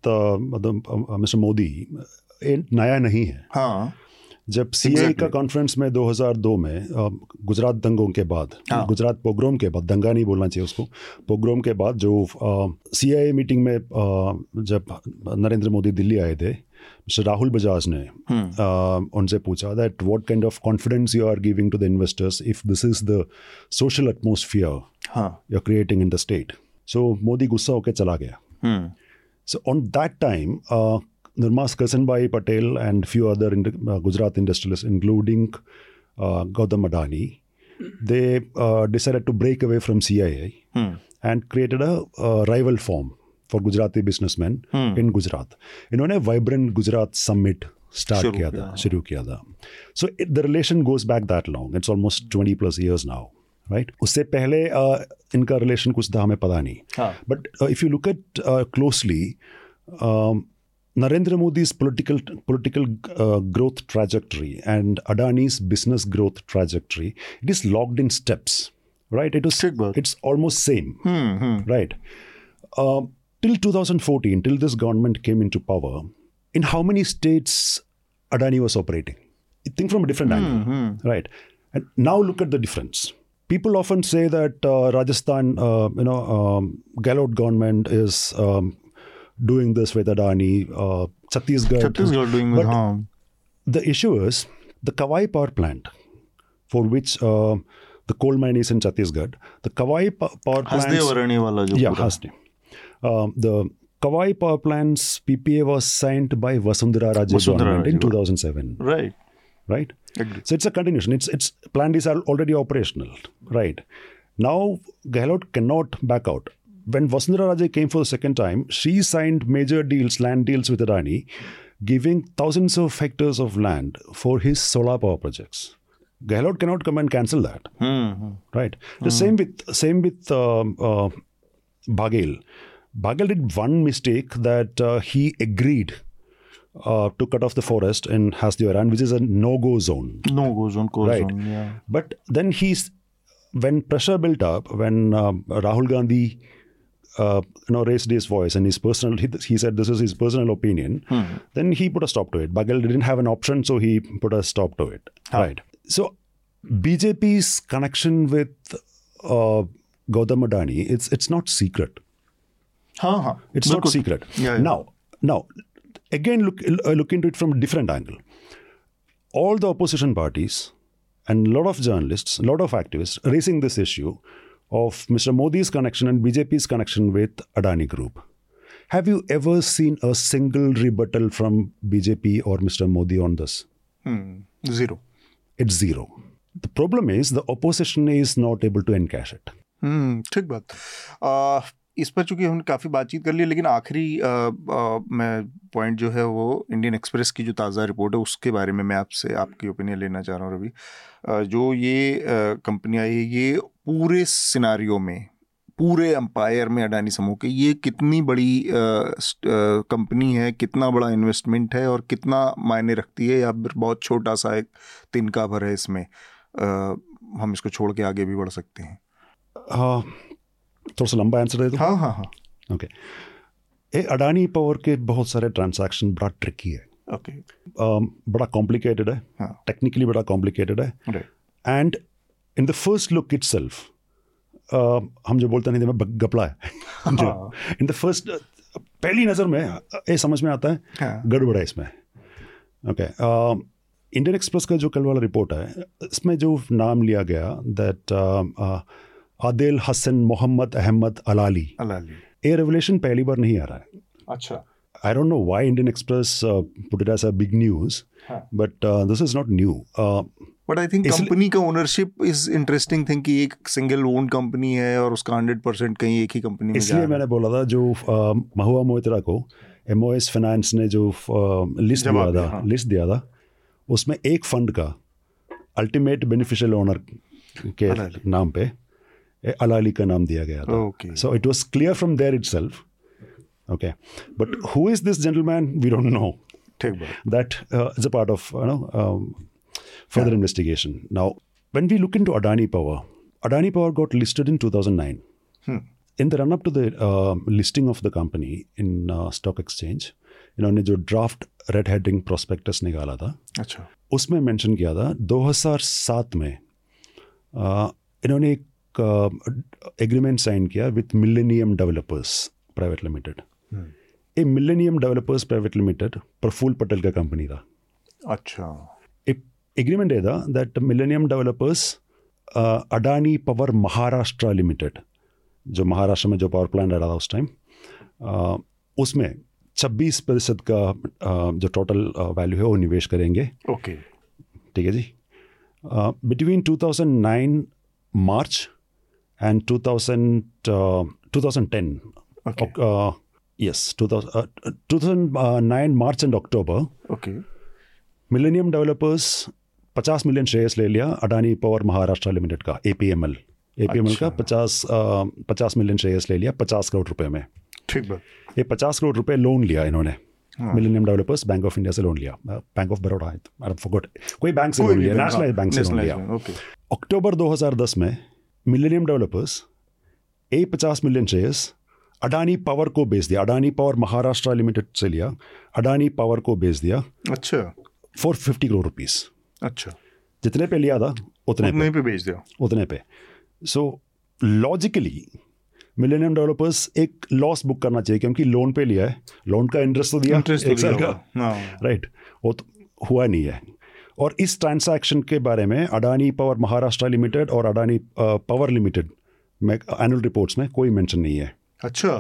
mister Modi नया नहीं है। हाँ। जब सी exactly. का कॉन्फ्रेंस में 2002 में गुजरात दंगों के बाद हाँ. गुजरात पोग्रोम के बाद दंगा नहीं बोलना चाहिए उसको पोग्रोम के बाद जो सी मीटिंग में आ, जब नरेंद्र मोदी दिल्ली आए थे मिस्टर राहुल बजाज ने हम्म। उनसे पूछा that what kind of confidence you are giving to the investors if this is the social atmosphere you are creating in the state so Modi गुस्सा होकर चला गया so on that time Nirmas Karsanbhai Patel and few other uh, Gujarat industrialists, including uh, Gautam Adani, they uh, decided to break away from CII hmm. and created a, a rival firm for Gujarati businessmen hmm. in Gujarat. इन्होंने वाइब्रेंट गुजरात समिट स्टार्ट किया था शुरू किया था so the relation goes back that long it's almost twenty plus years now right उससे पहले uh, इनका रिलेशन कुछ था हमें पता नहीं but if you look at closely Narendra Modi's political political uh, growth trajectory and Adani's business growth trajectory, it is locked in steps, right? It was it's almost same, hmm, hmm. right? Uh, till 2014, till this government came into power, in how many states Adani was operating? Think from a different Hmm, angle, right? And now look at the difference. People often say that uh, Rajasthan, uh, you know, um, government is um, doing this with Adani, uh, Chhattisgarh. Chhattisgarh doing with harm. The issue is the Kawai power plant, for which uh, the coal mine is in Chhattisgarh. The Kawai power plant. Yeah, Hasde. Um, the Kawai power plant's PPA was signed by Vasundhara Rajiv Vasundhara in 2007. Right. Right. Agreed. So it's a continuation. It's it's plant is already operational. Right. Now Gehlot cannot back out. When Vasundhara Raje came for the second time, she signed major deals, land deals with Adani, giving thousands of hectares of land for his solar power projects. Gehlot cannot come and cancel that hmm. right the same with same with um, uh, Baghel. Baghel did one mistake that uh, he agreed uh, to cut off the forest in Hasdioran, which is a no-go zone. No-go zone, Right. on yeah But then he's when pressure built up, when um, Rahul Gandhi uh, you know raised his voice and his personal, he, he said this is his personal opinion. Then he put a stop to it. Baghel didn't have an option, so he put a stop to it. Right. So BJP's connection with uh, Gautam Adani, it's it's not secret. हाँ It's not secret. Yeah, yeah. Now, now, again, look uh, look into it from a different angle. All the opposition parties and a lot of journalists, a lot of activists raising this issue of Mr. Modi's connection and BJP's connection with Adani Group. Have you ever seen a single rebuttal from BJP or Mr. Modi on this? Hmm. zero It's zero. The problem is the opposition is not able to encash it. हम्म ठीक बात आ, इस पर चूँकि हमने काफ़ी बातचीत कर ली लेकिन आखिरी मैं पॉइंट जो है वो इंडियन एक्सप्रेस की जो ताज़ा रिपोर्ट है उसके बारे में मैं आपसे आपकी ओपिनियन लेना चाह रहा हूँ रवि। जो ये कंपनी आई है ये पूरे सिनारियो में पूरे एम्पायर में अडानी समूह के ये कितनी बड़ी कंपनी है कितना बड़ा इन्वेस्टमेंट है और कितना मायने रखती है या बहुत छोटा सा एक तिनका भर है इसमें आ, हम इसको छोड़ के आगे भी बढ़ सकते हैं। Uh, थोड़ा सा लंबा आंसर दे दो। हाँ हाँ हाँ। ओके ये अडानी पावर के बहुत सारे ट्रांसैक्शन बड़ा ट्रिकी है। ओके um, बड़ा कॉम्प्लिकेटेड है। हाँ। टेक्निकली बड़ा कॉम्प्लिकेटेड है। And in the first look itself हम जो बोलते नहीं में गपला है। इन द फ़र्स्ट पहली नज़र में ये समझ में आता है। हाँ। गड़बड़ है इसमें। ओके इंडियन एक्सप्रेस का जो कल वाला रिपोर्ट है इसमें जो नाम लिया गया that Adil Hasan Mohammed Ahmed Alali Alali ये रेवलेशन पहली बार नहीं आ रहा है अच्छा I don't know why Indian Express uh, put it as a big news, हाँ. but uh, this is not new. Uh, but I think company का ओनरशिप इज़ इंटरेस्टिंग थिंग कि एक सिंगल ओन कंपनी है और उसका हंड्रेड परसेंट कहीं एक ही कंपनी इसलिए मैंने बोला था जो uh, महुआ मोहित्रा को एम ओ एस फाइनेंस ने जो लिस्ट दिया दिया, था हाँ। लिस्ट दिया था उसमें एक फंड का अल्टीमेट बेनिफिशियल ओनर के नाम पे अलाली का नाम दिया गया था so it was clear from there itself okay but who is this gentleman we don't know ठीक that is a part of you know further investigation now when we look into Adani Power Adani Power got listed in two thousand nine in the run up the listing of the company in stock exchange इन्होंने जो ड्राफ्ट रेड हेडिंग प्रोस्पेक्टस निकाला था अच्छा। उसमें मैंशन किया था दो हज़ार सात में इन्होंने एक एग्रीमेंट साइन किया with Millennium Developers Private Limited ये Millennium Developers Private Limited Praful Patel का कंपनी था। अच्छा। एक एग्रीमेंट है that Millennium Developers Adani Power Maharashtra Limited जो महाराष्ट्र में जो पावर प्लांट आ रहा था उस टाइम उसमें 26 प्रतिशत का जो टोटल वैल्यू है वो निवेश करेंगे। ओके ठीक है जी? Between 2009 March and 2000 2010 Okay. Yes 2009 March and October okay Millennium Developers 50 million shares ले लिया अडानी पावर महाराष्ट्र लिमिटेड का एपीएमएल एपीएमएल अच्छा। का पचास पचास मिलियन शेयर्स ले लिया पचास करोड़ रुपए में। ठीक बात। ये पचास करोड़ रुपए लोन लिया इन्होंने। Millennium Developers Bank of India से लोन लिया। बैंक ऑफ़ बड़ौदा है कोई बैंक से लोन लिया नेशनल बैंक से लोन लिया। अक्टूबर 2010 में मिलेनियम डेवलपर्स ए पचास मिलियन शेयर्स अडानी पावर को बेच दिया। अडानी पावर महाराष्ट्र लिमिटेड से लिया। अडानी पावर को बेच दिया। अच्छा। फोर फिफ्टी करोड़ रुपीज़ अच्छा। जितने पे लिया था उतने, उतने पे, पे बेच दिया। उतने पे। सो लॉजिकली मिलेनियम डेवलपर्स एक लॉस बुक करना चाहिए क्योंकि लोन पे लिया है। लोन का इंटरेस्ट तो दिया। इंटरेस्ट एक तो साल का। राइट हाँ। वो तो हुआ नहीं है। और इस ट्रांसैक्शन के बारे में अडानी पावर महाराष्ट्र लिमिटेड और अडानी पावर लिमिटेड में एनुअल रिपोर्ट्स में कोई मेंशन नहीं है। अच्छा।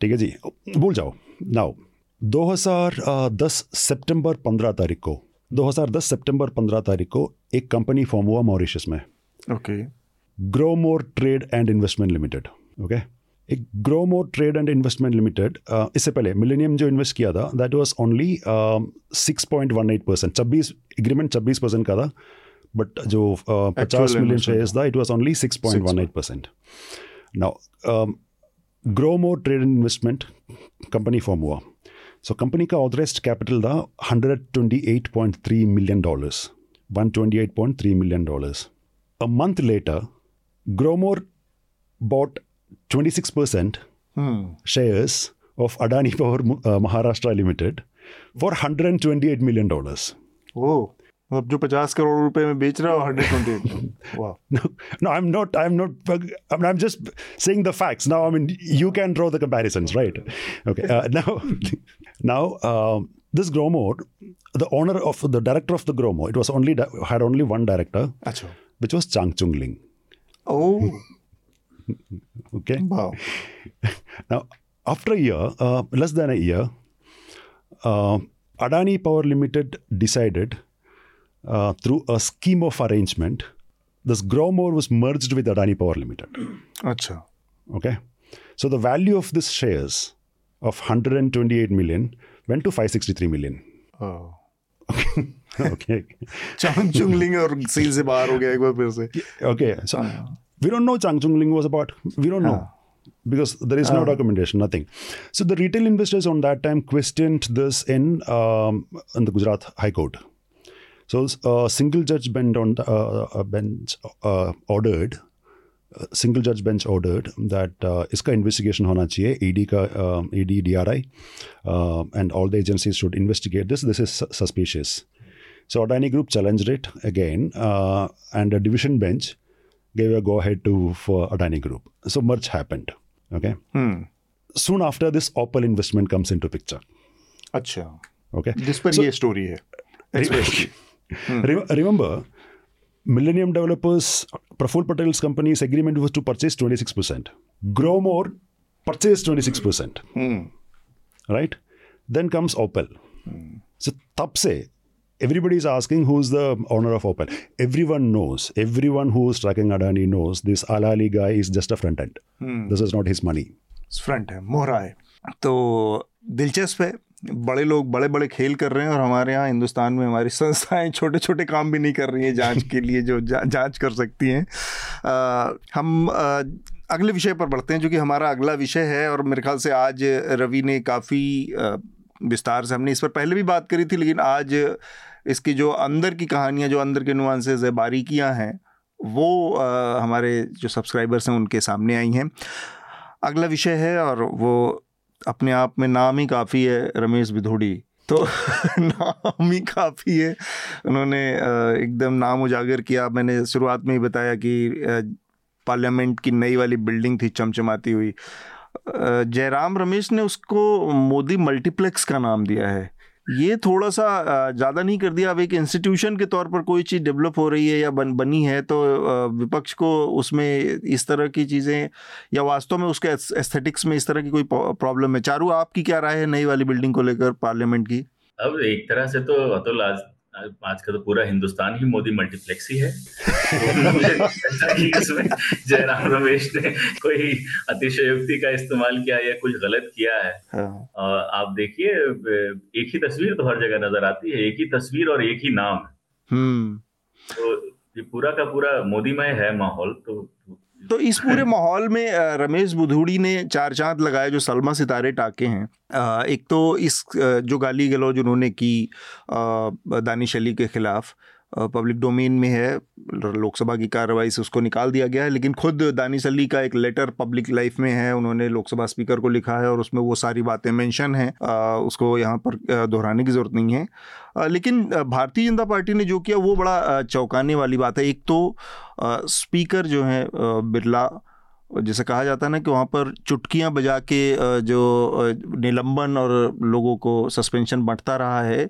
ठीक है जी। भूल जाओ। नाउ 2010 सितंबर 15 तारीख को 2010 सितंबर 15 तारीख को एक कंपनी फॉर्म हुआ मॉरिशस में। Okay. Gromor trade and investment limited okay? एक Gromor trade and investment limited इससे पहले मिलेनियम जो इन्वेस्ट किया था that was only six point one eight percent छब्बीस एग्रीमेंट छब्बीस परसेंट का था बट जो पचास मिलियन शेयर्स था। It was only six point one eight percent now Gromor trade and investment company form हुआ। सो कंपनी का ऑथराइज कैपिटल था hundred twenty eight point three million dollars one twenty eight point three million dollars a month later Gromor bought 26% hmm. shares of Adani Power uh, Maharashtra Limited for 128 million dollars. Oh. अब जो पचास करोड़ रुपए में बेच रहा हो hundred twenty no i'm not i'm not i mean i'm just saying the facts now i mean you can draw the comparisons right okay uh, now now um, this gromor the owner of the director of the gromor it was only had only one director Achha. which was chang chung ling oh okay. Wow. now, after a year, uh, less than a year, uh, Adani Power Limited decided uh, through a scheme of arrangement, this Growmore was merged with Adani Power Limited. Acha. Okay. So the value of this shares of 128 million went to 563 million. Oh. okay. चांग चुंगलिंग और सील से बाहर हो गया एक बार फिर से. Okay. So we don't know Chang Chung Ling was about. We don't know. Because there is no documentation, nothing. So the retail investors on that time questioned this in um, in the Gujarat High Court. So a single judge bench on uh, a bench uh, ordered single जज बेंच ऑर्डर्ड दैट इसका इन्वेस्टिगेशन होना चाहिए ईडी का ED DRI and all the agencies should investigate this this is suspicious so Adani Group challenged it again, uh, and a division bench gave a go ahead to for Adani Group. So merge happened. Okay. Hmm. Soon after this, Opal investment comes into picture. Acha. Okay. This पर so, ये story है. hmm. Remember, Millennium Developers, Praful Patel's company's agreement was to purchase 26%. Grow more, purchase 26%. Hmm. Right? Then comes Opal. Hmm. So तब से everybody is asking who's the owner of Opel. Everyone knows, everyone who's tracking Adani knows this Alali guy is just a front end. Hmm. This is not his money. Front है मोहरा है तो दिलचस्प है बड़े लोग बड़े बड़े खेल कर रहे हैं और हमारे यहाँ हिंदुस्तान में हमारी संस्थाएँ छोटे छोटे काम भी नहीं कर रही हैं जाँच के लिए जो जा, जाँच कर सकती हैं हम आ, अगले विषय पर बढ़ते हैं जो कि हमारा अगला विषय है और मेरे ख्याल से आज रवि ने काफ़ी विस्तार से हमने इस पर पहले भी बात करी थी लेकिन आज इसकी जो अंदर की कहानियाँ जो अंदर के नुआंसेज है बारीकियाँ हैं वो आ, हमारे जो सब्सक्राइबर्स हैं उनके सामने आई हैं। अगला विषय है और वो अपने आप में नाम ही काफ़ी है रमेश बिधोड़ी। तो नाम ही काफ़ी है। उन्होंने एकदम नाम उजागर किया। मैंने शुरुआत में ही बताया कि पार्लियामेंट की नई वाली बिल्डिंग थी चमचमाती हुई। जयराम रमेश ने उसको मोदी मल्टीप्लेक्स का नाम दिया है। ये थोड़ा सा ज़्यादा नहीं कर दिया। अब एक इंस्टीट्यूशन के तौर पर कोई चीज़ डेवलप हो रही है या बन, बनी है तो विपक्ष को उसमें इस तरह की चीज़ें, या वास्तव में उसके एस्थेटिक्स में इस तरह की कोई प्रॉब्लम है? चारू, आपकी क्या राय है नई वाली बिल्डिंग को लेकर पार्लियामेंट की? अब एक तरह से तो अतुल, आज आज का तो पूरा हिंदुस्तान ही मोदी मल्टीप्लेक्स ही है जयराम रमेश ने कोई अतिशयोक्ति का इस्तेमाल किया या कुछ गलत किया है हाँ। आप देखिए एक ही तस्वीर तो हर जगह नज़र आती है एक ही तस्वीर और एक ही नाम हम्म। तो ये पूरा का पूरा मोदीमय है माहौल तो तो इस पूरे माहौल में रमेश बुधूड़ी ने चार चाँद लगाए जो सलमा सितारे टाके हैं। एक तो इस जो गाली गलौज उन्होंने की दानिश अली के खिलाफ पब्लिक डोमेन में है लोकसभा की कार्रवाई से उसको निकाल दिया गया है, लेकिन खुद दानिश अली का एक लेटर पब्लिक लाइफ में है, उन्होंने लोकसभा स्पीकर को लिखा है और उसमें वो सारी बातें मेंशन हैं। उसको यहाँ पर दोहराने की ज़रूरत नहीं है। लेकिन भारतीय जनता पार्टी ने जो किया, वो बड़ा चौंकाने वाली बात है। एक तो स्पीकर जो है बिरला जैसे कहा जाता है ना कि वहाँ पर चुटकियाँ बजा के जो निलंबन और लोगों को सस्पेंशन बढ़ता रहा है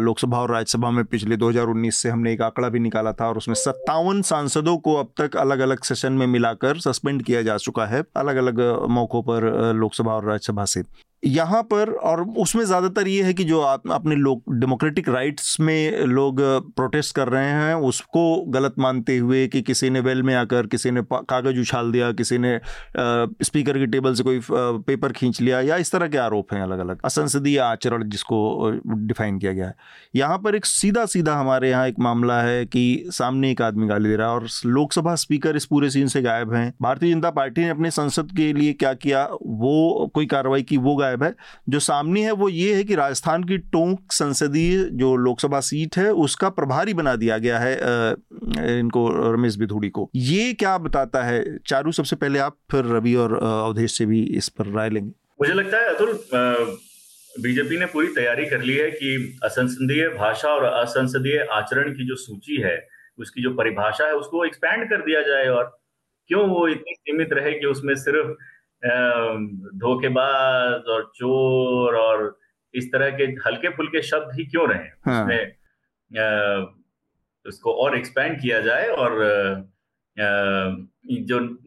लोकसभा और राज्यसभा में पिछले 2019 से हमने एक आंकड़ा भी निकाला था और उसमें सत्तावन सांसदों को अब तक अलग अलग सेशन में मिलाकर सस्पेंड किया जा चुका है अलग अलग मौक़ों पर लोकसभा और राज्यसभा से। यहाँ पर और उसमें ज़्यादातर ये है कि जो आप अपने लोग डेमोक्रेटिक राइट्स में लोग प्रोटेस्ट कर रहे हैं, उसको गलत मानते हुए कि किसी ने वेल में आकर, किसी ने कागज़ उछाल दिया, किसी ने स्पीकर की टेबल से कोई पेपर खींच लिया या इस तरह के आरोप हैं अलग अलग असंसदीय आचरण जिसको डिफाइन किया गया है। यहाँ पर एक सीधा सीधा हमारे यहाँ एक मामला है कि सामने एक आदमी गाली दे रहा है और लोकसभा स्पीकर इस पूरे सीन से गायब हैं। भारतीय जनता पार्टी ने अपने संसद के लिए क्या किया, वो कोई कार्रवाई की, वो गायब गायब है। जो सामने है, वो ये है कि राजस्थान की टोंक संसदीय जो लोकसभा सीट है, उसका प्रभारी बना दिया गया है इनको रमेश बिथुड़ी को। ये क्या बताता है? चारू, सबसे पहले आप, फिर रवि और अवधेश से भी इस पर राय लेंगे। मुझे लगता है अतुल बीजेपी ने पूरी तैयारी कर ली है कि असंसदीय भाषा और असंसदीय आचरण की जो सूची है, उसकी जो परिभाषा है, उसको एक्सपैंड कर दिया जाए। और क्यों वो इतनी सीमित रहे कि उसमें सिर्फ़ धोखेबाज और चोर और इस तरह के हल्के फुल्के शब्द ही क्यों रहे हाँ. उसमें उसको और एक्सपेंड किया जाए और जो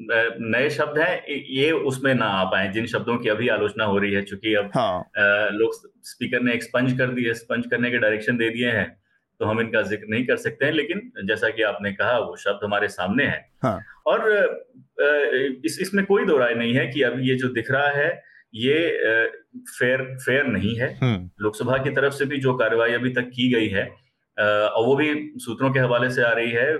नए शब्द हैं ये उसमें ना आ पाए जिन शब्दों की अभी आलोचना हो रही है चूँकि अब हाँ. लोग स्पीकर ने एक्सपंज कर दिए स्पंज करने के डायरेक्शन दे दिए हैं तो हम इनका ज़िक्र नहीं कर सकते हैं लेकिन जैसा कि आपने कहा वो शब्द हमारे सामने है हाँ. और इस इसमें कोई दो राय नहीं है कि अभी ये जो दिख रहा है ये फेयर फेयर नहीं है हम्म। लोकसभा की तरफ़ से भी जो कार्रवाई अभी तक की गई है और वो भी सूत्रों के हवाले से आ रही है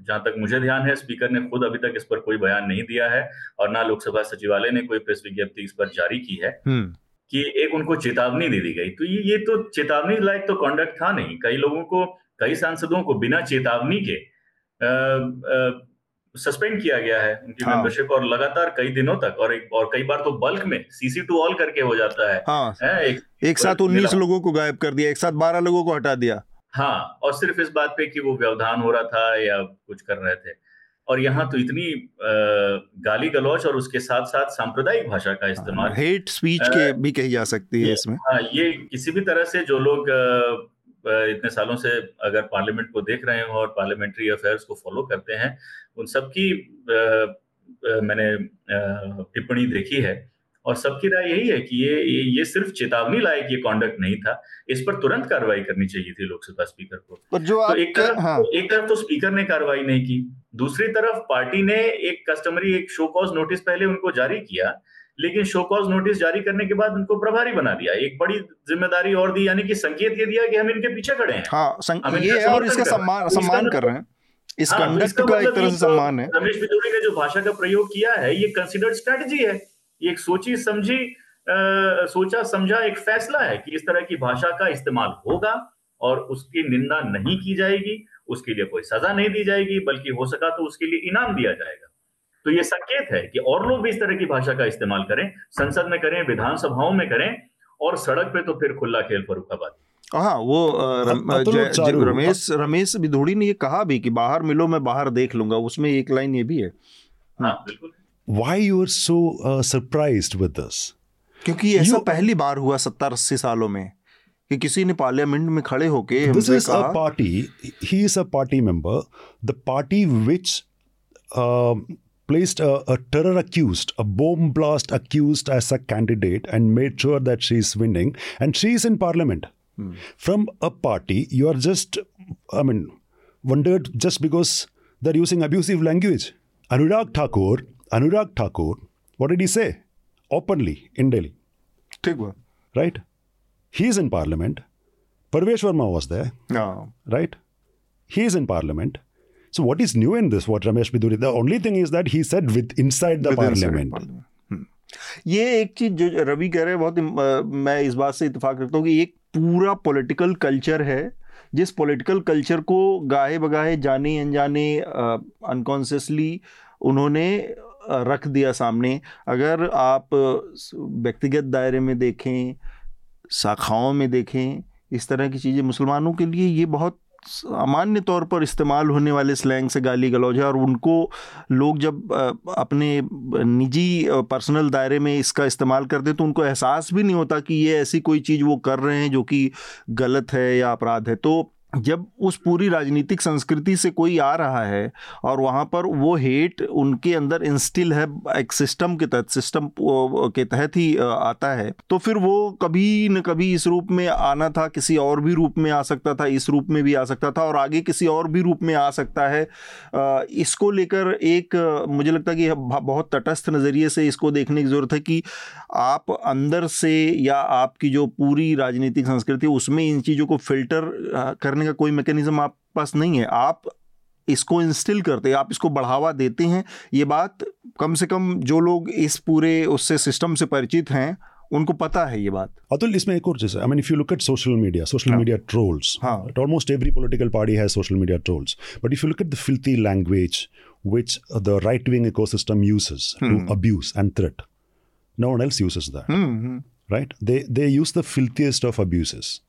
जहाँ तक मुझे ध्यान है स्पीकर ने खुद अभी तक इस पर कोई बयान नहीं दिया है और ना लोकसभा सचिवालय ने कोई प्रेस विज्ञप्ति इस पर जारी की है हम्म। कि एक उनको चेतावनी दे दी गई। तो ये ये तो चेतावनी लायक तो कॉन्डक्ट था नहीं। कई लोगों को कई सांसदों को बिना चेतावनी के सस्पेंड किया गया है उनकी हाँ। मेंबरशिप और लगातार कई दिनों तक और एक और कई बार तो बल्क में सीसी टू ऑल करके हो जाता है, हाँ। है एक, एक साथ उन्नीस लोगों को गायब कर दिया एक साथ बारह लोगों को हटा दिया। हाँ और सिर्फ़ इस बात पे कि वो व्यवधान हो रहा था या कुछ कर रहे थे। और यहाँ तो इतनी गाली गलौच और उसके साथ साथ सांप्रदायिक भाषा का इस्तेमाल। हेट स्पीच के भी कही जा सकती है इसमें। आ, ये किसी भी तरह से जो लोग इतने सालों से अगर पार्लियामेंट को देख रहे हो और पार्लियामेंट्री अफेयर्स को फॉलो करते हैं उन सबकी मैंने टिप्पणी देखी है। और सबकी राय यही है कि ये ये सिर्फ़ चेतावनी लायक ये कॉन्डक्ट नहीं था। इस पर तुरंत कार्रवाई करनी चाहिए थी लोकसभा स्पीकर को। पर जो तो एक तरफ़ हाँ। तो एक तरफ़ तो स्पीकर ने कार्रवाई नहीं की। दूसरी तरफ़ पार्टी ने एक कस्टमरी एक शो कॉज नोटिस पहले उनको जारी किया लेकिन शो कॉज नोटिस जारी करने के बाद उनको प्रभारी बना दिया। एक बड़ी ज़िम्मेदारी और दी यानी कि संकेत ये दिया कि हम इनके पीछे खड़े हैं। हाँ, ये है और इसका सम्मान सम्मान कर रहे हैं। इस कंडक्ट हाँ, का एक तरह से मतलब सम्मान है। रमेश बिदुरी ने जो भाषा का प्रयोग किया है ये कंसिडर्ड स्ट्रेटजी है। ये एक सोची समझी आ, सोचा समझा एक फैसला है कि इस तरह की भाषा का इस्तेमाल होगा और उसकी निंदा नहीं की जाएगी उसके लिए कोई सजा नहीं दी जाएगी बल्कि हो सका तो उसके लिए इनाम दिया जाएगा। तो ये संकेत है कि और लोग भी इस तरह की भाषा का इस्तेमाल करें संसद में करें विधानसभाओं में करें और सड़क पे तो फिर खुला खेल पर फरुखाबादी हाँ वो रमेश रमेश बिधोड़ी ने ये कहा भी कि बाहर मिलो मैं बाहर देख लूँगा उसमें एक लाइन ये भी है। हाँ बिल्कुल। Why you are so surprise with this क्योंकि ऐसा पहली बार हुआ सत्तर अस्सी सालों में कि किसी ने पार्लियामेंट में खड़े होके this is a party he is a party member the party which placed a, a, terror accused, a bomb blast accused as a candidate and made sure that she's winning. And she's in parliament. Hmm. From a party, you are just, I mean, wondered just because they're using abusive language. Anurag Thakur, Anurag Thakur, what did he say? Openly in Delhi. Right? He's in parliament. Parvesh Verma was there. No. Right? He's in parliament. So what is new in this? What Ramesh Biduri? The only thing is that he said with inside the with parliament. Hmm. ये एक चीज़ जो रवि कह रहे हैं बहुत मैं इस बात से इतफाक रखता हूँ कि एक पूरा पॉलिटिकल कल्चर है जिस पॉलिटिकल कल्चर को गाहे बगाहे जाने अनजाने अनकॉन्सियसली उन्होंने रख दिया सामने। अगर आप व्यक्तिगत दायरे में देखें, शाखाओं में देखें, इस तरह की चीज़ें मुसलमानों के लिए ये बहुत सामान्य तौर पर इस्तेमाल होने वाले स्लैंग से गाली गलौज है और उनको लोग जब अपने निजी पर्सनल दायरे में इसका इस्तेमाल करते हैं तो उनको एहसास भी नहीं होता कि ये ऐसी कोई चीज़ वो कर रहे हैं जो कि गलत है या अपराध है। तो जब उस पूरी राजनीतिक संस्कृति से कोई आ रहा है और वहाँ पर वो हेट उनके अंदर इंस्टिल है, एक सिस्टम के तहत सिस्टम के तहत ही आता है तो फिर वो कभी न कभी इस रूप में आना था, किसी और भी रूप में आ सकता था, इस रूप में भी आ सकता था और आगे किसी और भी रूप में आ सकता है। इसको लेकर एक, मुझे लगता है कि बहुत तटस्थ नज़रिए से इसको देखने की ज़रूरत है कि आप अंदर से या आपकी जो पूरी राजनीतिक संस्कृति उसमें इन चीज़ों को फ़िल्टर करने करने का कोई मैकेनिज्म आप पास नहीं है। आप इसको इंस्टिल करते हैं आप इसको बढ़ावा देते हैं। ये बात कम से कम जो लोग इस पूरे उससे सिस्टम से परिचित हैं उनको पता है ये बात। अतुल इसमें एक और चीज़ I mean if you look at social media social media trolls almost every political party has social media trolls but if you look at the filthy language which the right wing ecosystem uses hmm. to abuse and threat no one else uses that. Hmm. right? They they use the filthiest of abuses.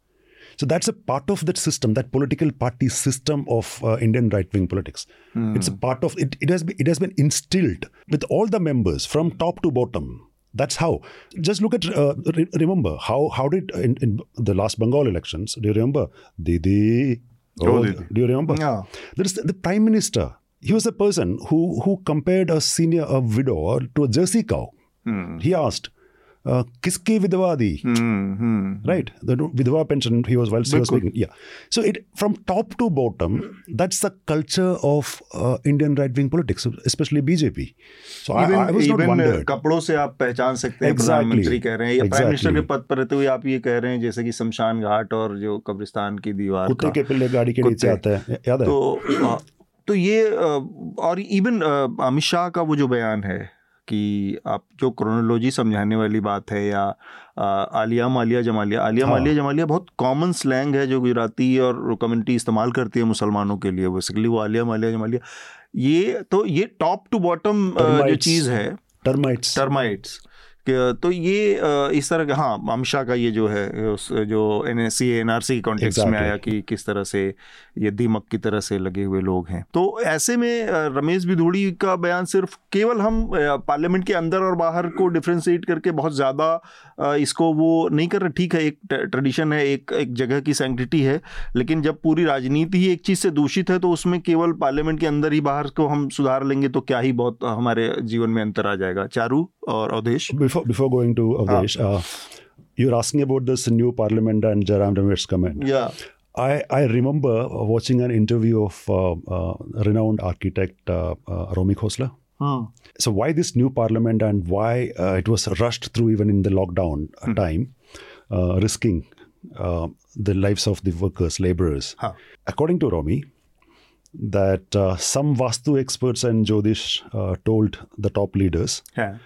So that's a part of that system, that political party system of uh, Indian right-wing politics. Mm. It's a part of it. It has been, it has been instilled with all the members from top to bottom. That's how. Just look at uh, re- remember how how did in, in, the last Bengal elections? Do you remember Didi? Oh, oh Didi. Do you remember? Yeah. There is the, the prime minister. He was a person who who compared a senior a widow to a Jersey cow. Hmm. He asked, किसकी विधवा दी राइट विधवा pension he was while he was speaking yeah. So it from top to bottom that's the culture of uh, indian right wing politics especially bjp so even, I, I was even not wondered. कपड़ों से आप पहचान सकते हैं प्रधानमंत्री कह रहे हैं या प्राइम मिनिस्टर के पद पर रहते हुए आप ये कह रहे हैं जैसे कि शमशान घाट और जो कब्रिस्तान की दीवार कुत्ते के पिल्ले गाड़ी के नीचे आता है याद है? तो तो ये और इवन अमित शाह का वो जो बयान है कि आप जो क्रोनोलॉजी समझाने वाली बात है या आलिया मालिया जमालिया आलिया हाँ। मालिया जमालिया बहुत कॉमन स्लैंग है जो गुजराती और कम्युनिटी इस्तेमाल करती है मुसलमानों के लिए बेसिकली वो आलिया मालिया जमालिया। ये तो ये टॉप टू बॉटम जो चीज़ है टर्माइट्स टर्माइट्स तो ये इस तरह का हाँ अमित शाह का ये जो है उस जो N S C N R C context में आया कि किस तरह से ये दीमक की तरह से लगे हुए लोग हैं। तो ऐसे में रमेश बिधूड़ी का बयान सिर्फ़ केवल हम पार्लियामेंट के अंदर और बाहर को डिफ्रेंशिएट करके बहुत ज़्यादा इसको वो नहीं कर रहे। ठीक है एक ट्रेडिशन है एक एक जगह की सेंटिटी है लेकिन जब पूरी राजनीति ही एक चीज़ से दूषित है तो उसमें केवल पार्लियामेंट के अंदर ही बाहर को हम सुधार लेंगे तो क्या ही बहुत हमारे जीवन में अंतर आ जाएगा। चारू और Awadhesh? Before before going to Avdesh, ah. uh, you're asking about this new parliament and Jaram Ramesh's comment. Yeah. I, I remember watching an interview of uh, uh, renowned architect uh, uh, Romy Khosla. Hmm. So why this new parliament and why uh, it was rushed through even in the lockdown hmm. time, uh, risking the lives of the workers, laborers. Huh. According to Romy, that some Vastu experts and Jodish told the top leaders yeah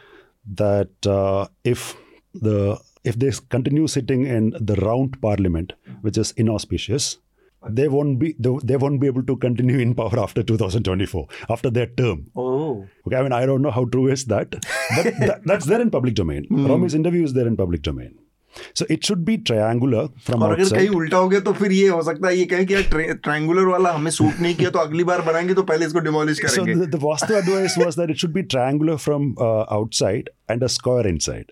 that uh, if the if they continue sitting in the round parliament, which is inauspicious, they won't be they won't be able to continue in power after 2024 after their term. Oh, okay. I mean, I don't know how true is that, but that, that's there in public domain. Mm. Romi's interview is there in public domain. So it should be triangular from और अगर कहीं उल्टा हो गया तो फिर ये हो सकता है ये कहें कि यार ट्रायंगुलर वाला हमें सूट नहीं किया तो अगली बार बनाएँगे तो पहले इसको डिमोलिश करेंगे। So the vastu advice was that it should be triangular from outside and a square inside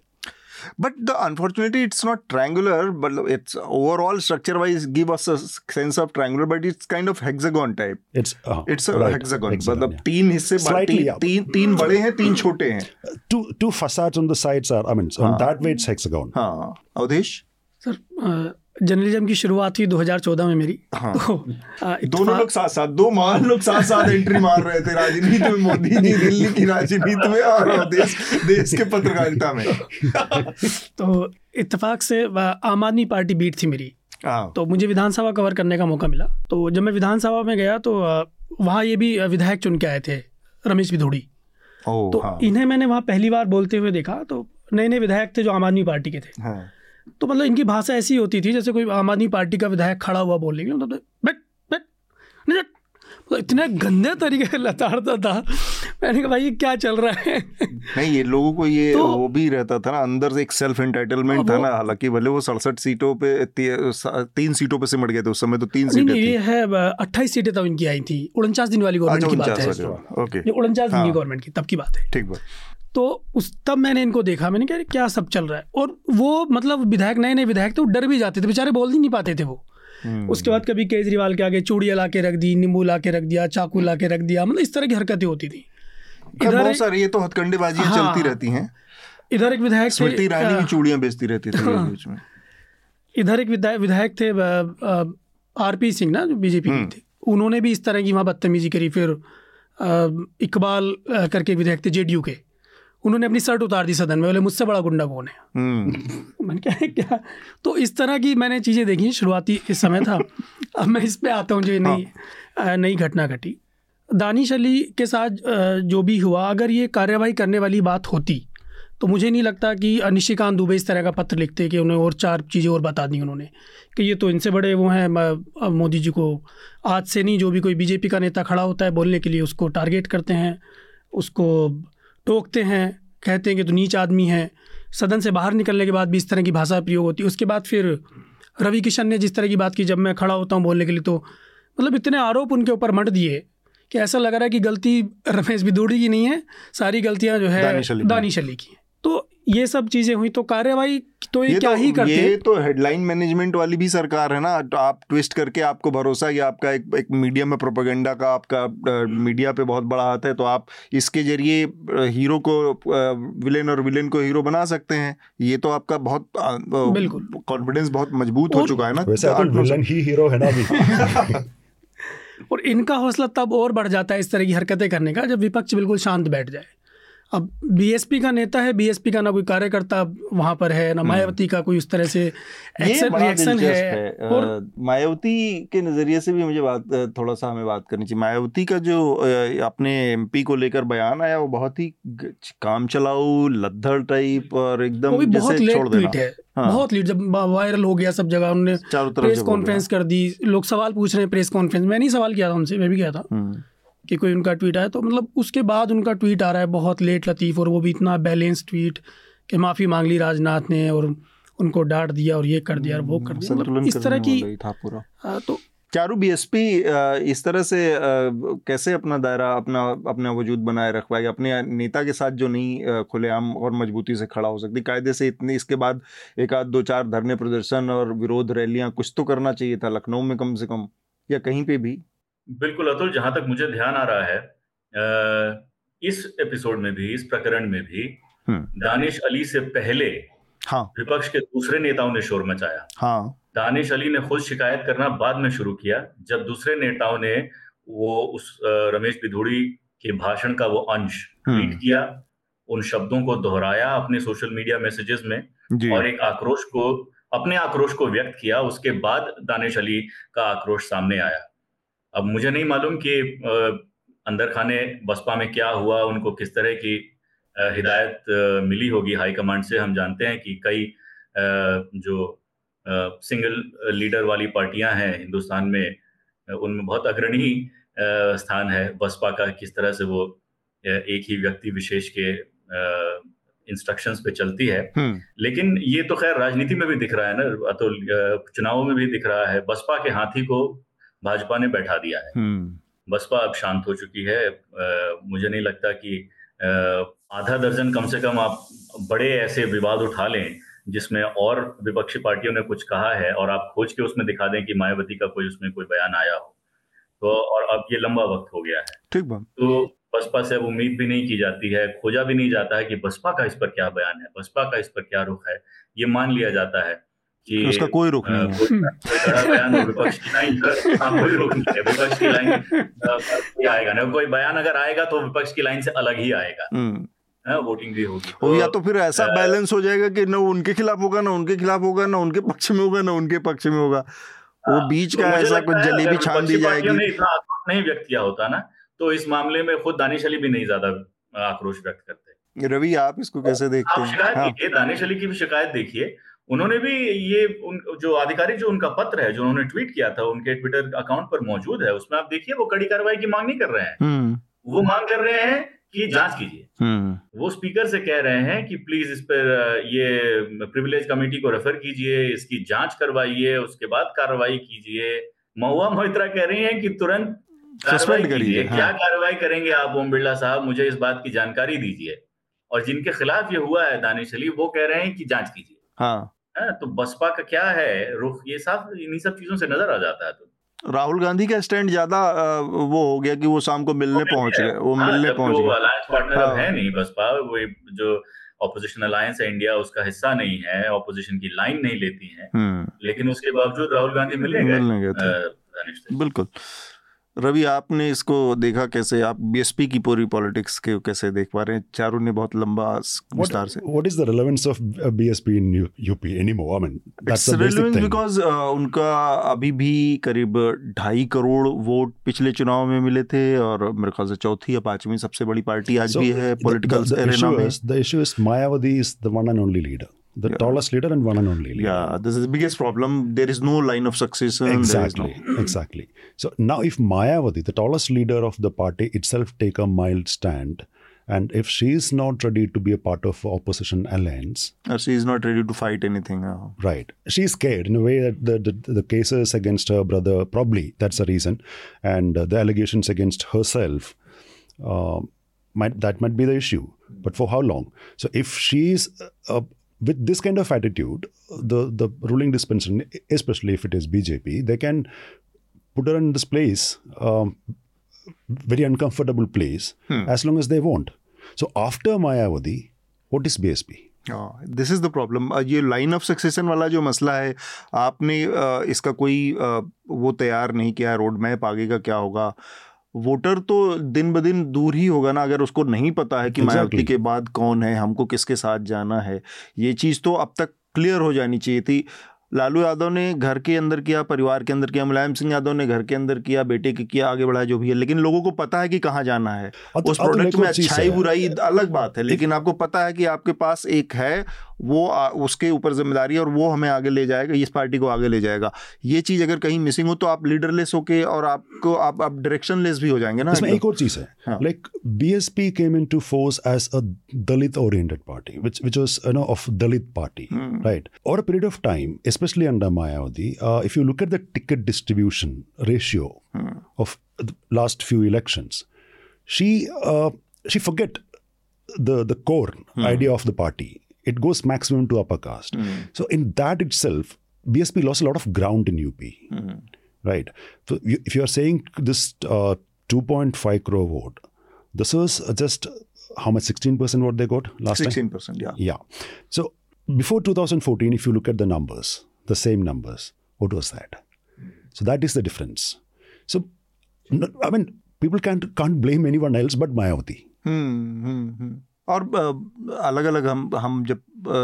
but the unfortunately it's not triangular but it's overall structure wise give us a sense of triangular but it's kind of hexagon type it's uh, it's a right. hexagon मतलब yeah. तीन हिस्से तीन तीन तीन बड़े हैं तीन छोटे हैं two two facades on the sides are I mean on that way it's hexagon हाँ अवधेश सर जर्नलिज्म की शुरुआत हुई 2014 में मेरी हाँ। तो दोनों लोग साथ साथ दो महान लोग साथ साथ एंट्री मार रहे थे राजनीति में मोदी जी दिल्ली की राजनीति में और देश देश के पत्रकारिता में तो इत्तेफाक से आम आदमी पार्टी बीट थी मेरी हाँ। तो मुझे विधानसभा कवर करने का मौका मिला तो जब मैं विधानसभा में गया तो वहाँ ये भी विधायक चुन के आए थे रमेश भिधोड़ी तो हाँ। इन्हें मैंने वहाँ पहली बार बोलते हुए देखा तो नए नए विधायक थे जो आम आदमी पार्टी के थे हाँ। तो मतलब इनकी भाषा ऐसी होती थी जैसे कोई आम आदमी पार्टी का विधायक खड़ा हुआ बोलने के मतलब बैठ बैठ तो इतने गंदे तरीके से लताड़ता था। मैंने कहा भाई ये क्या चल रहा है? नहीं ये लोगों को ये तो, वो भी रहता था ना अंदर से एक सेल्फ एंटाइटलमेंट था ना हालाँकि भले वो सड़सठ सीटों पे तीन सीटों पे सिमट गए थे उस समय तो तीन सीटें ये है अट्ठाईस सीटें तब इनकी आई थी उनचास दिन वाली गवर्नमेंट की बात है ओके। उनचास दिन की गवर्नमेंट हाँ। की तब की बात है। ठीक बात। तो उस तब मैंने इनको देखा। मैंने कहा क्या सब चल रहा है? और वो मतलब विधायक नए नए विधायक थे वो डर भी जाते थे। बेचारे बोल ही नहीं पाते थे वो। हम्म। उसके बाद कभी केजरीवाल के आगे चूड़िया ला के रख दी नींबू ला के रख दिया चाकू ला के रख दिया मतलब इस तरह की हरकतें होती थी। इधर बहुत सारी ये तो हथकंडेबाजी हाँ, चलती रहती हैं। इधर एक विधायक स्मृति ईरानी की चूड़ियाँ बेचती रहती थी हाँ, बीच में। इधर एक विधायक थे आरपी सिंह ना जो बीजेपी के हम्म। थे। उन्होंने भी इस तरह की वहाँ बदतमीजी करी। फिर इकबाल करके विधायक थे जेडीयू के। उन्होंने अपनी शर्ट उतार दी सदन में बोले मुझसे बड़ा गुंडा कौन है हम्म। मैंने क्या क्या तो इस तरह की मैंने चीज़ें देखी शुरुआती इस समय था अब मैं इस पर आता हूँ जो नई हाँ। नई घटना घटी दानिश अली के साथ जो भी हुआ अगर ये कार्यवाही करने वाली बात होती तो मुझे नहीं लगता कि निशिकांत दुबे इस तरह का पत्र लिखते कि उन्हें और चार चीज़ें और बता दी उन्होंने कि ये तो इनसे बड़े वो हैं मोदी जी को आज से नहीं जो भी कोई बीजेपी का नेता खड़ा होता है बोलने के लिए उसको टारगेट करते हैं उसको टोकते हैं कहते हैं कि तो नीच आदमी है। सदन से बाहर निकलने के बाद भी इस तरह की भाषा प्रयोग होती है। उसके बाद फिर रवि किशन ने जिस तरह की बात की जब मैं खड़ा होता हूँ बोलने के लिए तो मतलब इतने आरोप उनके ऊपर मट दिए कि ऐसा लग रहा है कि गलती रमेश दूड़ी की नहीं है सारी गलतियाँ जो है दानिश अली की तो ये सब चीज़ें हुई तो कार्यवाही तो ये, ये क्या तो, ही करते ये तो हेडलाइन मैनेजमेंट वाली भी सरकार है ना तो आप ट्विस्ट करके आपको भरोसा कि आपका एक एक मीडिया में प्रोपेगेंडा का आपका मीडिया पे बहुत बड़ा हाथ है तो आप इसके ज़रिए हीरो को विलेन और विलेन को हीरो बना सकते हैं। ये तो आपका बहुत बिल्कुल। कॉन्फिडेंस बहुत मज़बूत हो चुका है ना वैसे विलन ही हीरो है ना और इनका हौसला तब और बढ़ जाता है इस तरह की हरकतें करने का जब विपक्ष बिल्कुल शांत बैठ जाए। अब बीएसपी का नेता है बीएसपी का ना कोई कार्यकर्ता वहाँ पर है ना हम्म। मायावती का कोई उस तरह से रिएक्शन है, है। और मायावती के नज़रिए से भी मुझे बात थोड़ा सा हमें बात करनी चाहिए मायावती का जो अपने एमपी को लेकर बयान आया वो बहुत ही काम चलाऊ लद्दड़ टाइप और एकदम बहुत लेट ट्वीट है हाँ। बहुत लीड जब वायरल हो गया सब जगह उन्होंने प्रेस कॉन्फ्रेंस कर दी लोग सवाल पूछ रहे हैं प्रेस कॉन्फ्रेंस मैं नहीं सवाल किया था उनसे मैं भी किया था हम्म। कि कोई उनका ट्वीट आया तो मतलब उसके बाद उनका ट्वीट आ रहा है बहुत लेट लतीफ़ और वो भी इतना बैलेंस ट्वीट कि माफ़ी मांग ली राजनाथ ने और उनको डांट दिया और ये कर दिया और वो कर दिया। मतलब इस तरह की था पूरा। आ, तो चारू बीएसपी इस तरह से कैसे अपना दायरा अपना अपना वजूद बनाए रखवाएगी अपने नेता के साथ जो नहीं खुलेआम और मजबूती से खड़ा हो सकती कायदे से इतने इसके बाद एक आध दो चार धरने प्रदर्शन और विरोध रैलियाँ कुछ तो करना चाहिए था लखनऊ में कम से कम या कहीं पे भी। बिल्कुल अतुल जहाँ तक मुझे ध्यान आ रहा है इस एपिसोड में भी इस प्रकरण में भी हम्म। दानिश अली से पहले हाँ। विपक्ष के दूसरे नेताओं ने शोर मचाया। हाँ। दानिश अली ने खुद शिकायत करना बाद में शुरू किया जब दूसरे नेताओं ने वो उस रमेश बिधूड़ी के भाषण का वो अंश ट्वीट हम्म। किया उन शब्दों को दोहराया अपने सोशल मीडिया मैसेजेस में और एक आक्रोश को अपने आक्रोश को व्यक्त किया उसके बाद दानिश अली का आक्रोश सामने आया। अब मुझे नहीं मालूम कि अंदर खाने बसपा में क्या हुआ उनको किस तरह की हिदायत मिली होगी हाईकमांड से। हम जानते हैं कि कई जो सिंगल लीडर वाली पार्टियाँ हैं हिंदुस्तान में उनमें बहुत अग्रणी स्थान है। बसपा का किस तरह से वो एक ही व्यक्ति विशेष के इंस्ट्रक्शंस पे चलती है। हम्म। लेकिन ये तो खैर राजनीति में भी दिख रहा है ना तो चुनावों में भी दिख रहा है। बसपा के हाथी को भाजपा ने बैठा दिया है। हम्म। बसपा अब शांत हो चुकी है। आ, मुझे नहीं लगता कि आधा दर्जन कम से कम आप बड़े ऐसे विवाद उठा लें जिसमें और विपक्षी पार्टियों ने कुछ कहा है और आप खोज के उसमें दिखा दें कि मायावती का कोई उसमें कोई बयान आया हो। तो और अब ये लंबा वक्त हो गया है। ठीक बात। तो बसपा से अब उम्मीद भी नहीं की जाती है खोजा भी नहीं जाता है कि बसपा का इस पर क्या बयान है बसपा का इस पर क्या रुख है ये मान लिया जाता है। कि उसका कोई रुख नहीं है। विपक्ष की लाइन कोई रुख नहीं है विपक्ष की लाइन आएगा ना कोई बयान अगर आएगा तो विपक्ष की लाइन से अलग ही आएगा। वोटिंग भी होगी तो, या तो फिर ऐसा बैलेंस हो जाएगा कि न उनके खिलाफ होगा ना उनके खिलाफ होगा ना उनके पक्ष में होगा ना उनके पक्ष में होगा। वो बीच का ऐसा कुछ जलेबी छान दी जाएगी। नहीं व्यक्त किया होता ना तो इस मामले में खुद दानिश अली भी नहीं ज़्यादा आक्रोश व्यक्त करते। रवि आप इसको कैसे देखते हैं? हाँ। देखिए दानिश अली की भी शिकायत देखिए। उन्होंने भी ये उन जो आधिकारिक जो उनका पत्र है जो उन्होंने ट्वीट किया था उनके ट्विटर अकाउंट पर मौजूद है उसमें आप देखिए वो कड़ी कार्रवाई की मांग नहीं कर रहे हैं। हम्म। वो मांग कर रहे हैं कि जाँच कीजिए। हम्म। वो स्पीकर से कह रहे हैं कि प्लीज़ इस पर ये प्रिविलेज कमेटी को रेफर कीजिए इसकी जाँच करवाइए उसके बाद कार्रवाई कीजिए। महुआ मोहित्रा कह रही हैं कि तुरंत कार्रवाई कीजिए। हाँ। क्या कार्रवाई करेंगे आप ओम बिरला साहब? मुझे इस बात की जानकारी दीजिए। और जिनके खिलाफ ये हुआ है दानिश अली वो कह रहे हैं कि जाँच कीजिए। हाँ। है तो बसपा का क्या है? रुख ये साफ़ इन्हीं सब चीज़ों से नज़र आ जाता है तो। राहुल गांधी का स्टैंड ज़्यादा वो हो गया कि वो शाम को मिलने पहुँच गए वो हाँ, मिलने पहुँच गए। अलायंस पार्टनर हाँ। है नहीं बसपा वो जो ऑपोजिशन अलायंस है इंडिया उसका हिस्सा नहीं है ऑपोजिशन की लाइन नहीं लेती है। हम्म। लेकिन उसके बावजूद राहुल गांधी मिलेंगे मिलेंगे बिल्कुल। रवि आपने इसको देखा कैसे? आप बीएसपी की पूरी पॉलिटिक्स के कैसे देख पा रहे हैं? चारों ने बहुत लंबा विस्तार से। What is the relevance of BSP in UP anymore I mean that's the basic thing because उनका अभी भी करीब ढाई करोड़ वोट पिछले चुनाव में मिले थे और मेरे ख्याल से चौथी या पांचवी सबसे बड़ी पार्टी आज so भी है पॉलिटिकल एरेना में। The issue is Mayawati is the one and only leader the yeah. tallest leader and one and only leader. Yeah, this is the biggest problem. There is no line of succession. Exactly, no... exactly. So now, if Mayavati, the tallest leader of the party itself, take a mild stand, and if she is not ready to be a part of opposition alliance, or she is not ready to fight anything, uh, right? She is scared in a way that the, the, the cases against her brother probably that's the reason, and uh, the allegations against herself. Uh, might that might be the issue, but for how long? So if she's uh, with this kind of attitude, the, the ruling dispensation, especially if it is BJP, they can put her in this place, um, very uncomfortable place, hmm. as long as they want. So after Mayavadi, what is BSP? This is the problem ये लाइन ऑफ सक्सेशन वाला जो मसला है आपने इसका कोई वो तैयार नहीं किया रोड मैप आगे का क्या होगा वोटर तो दिन ब दिन दूर ही होगा ना अगर उसको नहीं पता है कि exactly. मायावती के बाद कौन है हमको किसके साथ जाना है ये चीज़ तो अब तक क्लियर हो जानी चाहिए थी। लालू यादव ने घर के अंदर किया परिवार के अंदर किया मुलायम सिंह यादव ने घर के अंदर किया बेटे के किया आगे बढ़ाया जो भी है लेकिन लोगों को पता है कि कहाँ जाना है। तो, उस प्रोडक्ट में अच्छाई बुराई अलग बात है लेकिन आपको पता है कि आपके पास एक है वो आ, उसके ऊपर ज़िम्मेदारी है और वो हमें आगे ले जाएगा इस पार्टी को आगे ले जाएगा। ये चीज़ अगर कहीं मिसिंग हो तो आप लीडरलेस होके और आपको आप आप डायरेक्शन लेस भी हो जाएँगे ना इसमें एक और चीज़ है। Like BSP came into force as a Dalit oriented party which which was you know of Dalit party right और period of time specially under Mayawati if you look at the ticket distribution ratio of last few elections she uh, she forget the the core hmm. idea of the party. It goes maximum to upper caste. Mm. So in that itself, BSP lost a lot of ground in UP, mm. right? So you, if you are saying this uh, 2.5 crore vote, this was just how much 16% what they got last 16%, time? 16%, yeah. Yeah. So before 2014, if you look at the numbers, the same numbers, what was that? So that is the difference. So, I mean, people can't can't blame anyone else but Mayawati. Hmm, hmm, hmm. और अलग अलग हम हम जब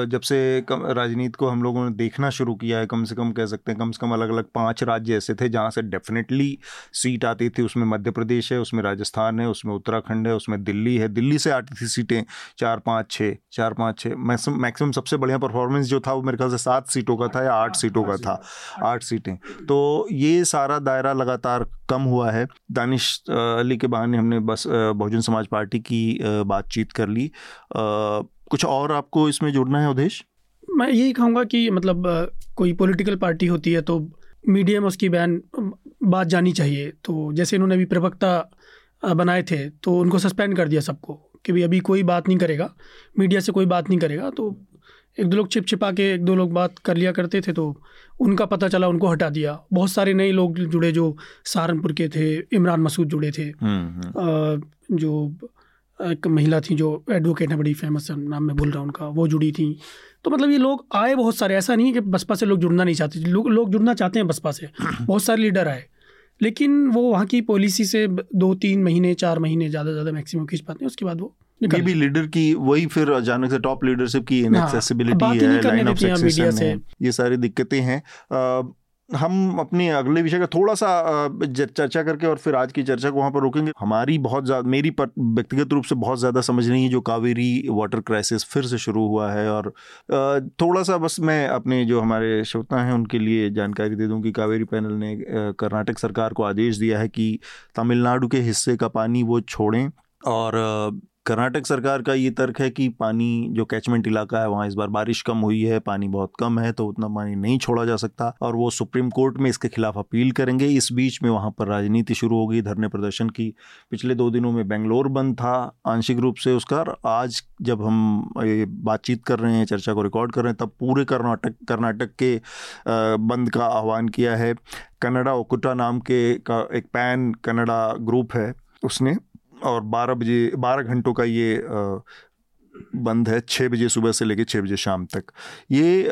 जब से राजनीति को हम लोगों ने देखना शुरू किया है, कम से कम कह सकते हैं, कम से कम अलग अलग पाँच राज्य ऐसे थे जहाँ से डेफिनेटली सीट आती थी। उसमें मध्य प्रदेश है, उसमें राजस्थान है, उसमें उत्तराखंड है, उसमें दिल्ली है। दिल्ली से आती थी सीटें चार, पाँच छः चार, पाँच छः मैक्सिमम सबसे बढ़िया परफॉर्मेंस जो था वो मेरे ख्याल से सात सीटों का था या आठ सीटों का था। आठ सीटें। तो ये सारा दायरा लगातार कम हुआ है। दानिश अली के बहाने हमने बस बहुजन समाज पार्टी की बातचीत कर ली। कुछ और आपको इसमें जुड़ना है उदेश मैं यही कहूँगा कि मतलब कोई पॉलिटिकल पार्टी होती है तो मीडिया में उसकी बयान बात जानी चाहिए। तो जैसे इन्होंने अभी प्रवक्ता बनाए थे तो उनको सस्पेंड कर दिया सबको कि भाई अभी कोई बात नहीं करेगा। मीडिया से कोई बात नहीं करेगा तो एक दो लोग छिप छिपा के एक दो लोग बात कर लिया करते थे तो उनका पता चला उनको हटा दिया। बहुत सारे नए लोग जुड़े जो सहारनपुर के थे इमरान मसूद जुड़े थे। हम्म, हम्म। जो एक महिला थी जो एडवोकेट है बड़ी फ़ेमस है नाम मैं भूल रहा हूँ उनका वो जुड़ी थी। तो मतलब ये लोग आए बहुत सारे ऐसा नहीं है कि बसपा से लोग जुड़ना नहीं चाहते लोग लोग जुड़ना चाहते हैं बसपा से बहुत सारे लीडर आए। लेकिन वो वहाँ की पॉलिसी से दो तीन महीने चार महीने ज़्यादा ज़्यादा मैक्सिमम खींच पाते हैं उसके बाद वो ये भी लीडर की वही फिर अचानक से टॉप लीडरशिप की इनएक्सेसिबिलिटी हाँ, है लाइन ऑफ़ सक्सेशन है ये सारी दिक्कतें हैं। हम अपने अगले विषय का थोड़ा सा चर्चा करके और फिर आज की चर्चा को वहाँ पर रोकेंगे। हमारी बहुत ज़्यादा मेरी व्यक्तिगत रूप से बहुत ज़्यादा समझ नहीं है जो कावेरी वाटर क्राइसिस फिर से शुरू हुआ है और थोड़ा सा बस मैं अपने जो हमारे श्रोता हैं उनके लिए जानकारी दे दूँ कि कावेरी पैनल ने कर्नाटक सरकार को आदेश दिया है कि तमिलनाडु के हिस्से का पानी वो छोड़ें और कर्नाटक सरकार का ये तर्क है कि पानी, जो कैचमेंट इलाका है, वहाँ इस बार बारिश कम हुई है, पानी बहुत कम है तो उतना पानी नहीं छोड़ा जा सकता और वो सुप्रीम कोर्ट में इसके खिलाफ अपील करेंगे। इस बीच में वहाँ पर राजनीति शुरू हो गई धरने प्रदर्शन की। पिछले दो दिनों में बेंगलोर बंद था आंशिक रूप से उसका आज जब हम बातचीत कर रहे हैं, चर्चा को रिकॉर्ड कर रहे हैं, तब पूरे कर्नाटक कर्नाटक के बंद का आह्वान किया है। कनाडा ओकुटा नाम के का एक पैन कनाडा ग्रुप है, उसने और 12 बजे 12 घंटों का ये बंद है छः बजे सुबह से लेकर छः बजे शाम तक। ये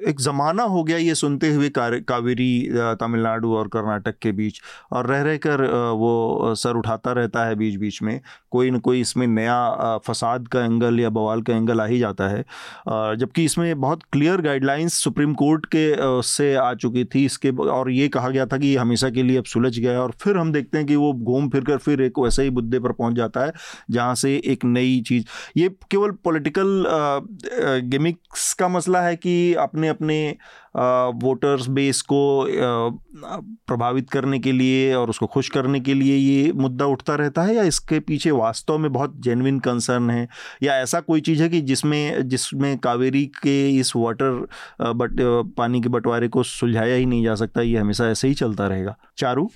एक ज़माना हो गया ये सुनते हुए कावेरी तमिलनाडु और कर्नाटक के बीच। और रह रह कर वो सर उठाता रहता है बीच बीच में। कोई न कोई इसमें नया फसाद का एंगल या बवाल का एंगल आ ही जाता है। जबकि इसमें बहुत क्लियर गाइडलाइंस सुप्रीम कोर्ट के से आ चुकी थी इसके और ये कहा गया था कि ये हमेशा के लिए अब सुलझ गया और फिर हम देखते हैं कि वो घूम फिर कर फिर एक वैसे ही मुद्दे पर पहुँच जाता है, जहाँ से एक नई चीज़। ये केवल पोलिटिकल गेमिक्स का मसला है कि अपने अपने वोटर्स बेस को प्रभावित करने के लिए और उसको खुश करने के लिए ये मुद्दा उठता रहता है या इसके पीछे वास्तव में बहुत जेनविन कंसर्न है? या ऐसा कोई चीज़ है कि जिसमें जिसमें कावेरी के इस वाटर बट पानी के बंटवारे को सुलझाया ही नहीं जा सकता ये हमेशा ऐसे ही चलता रहेगा? चारू?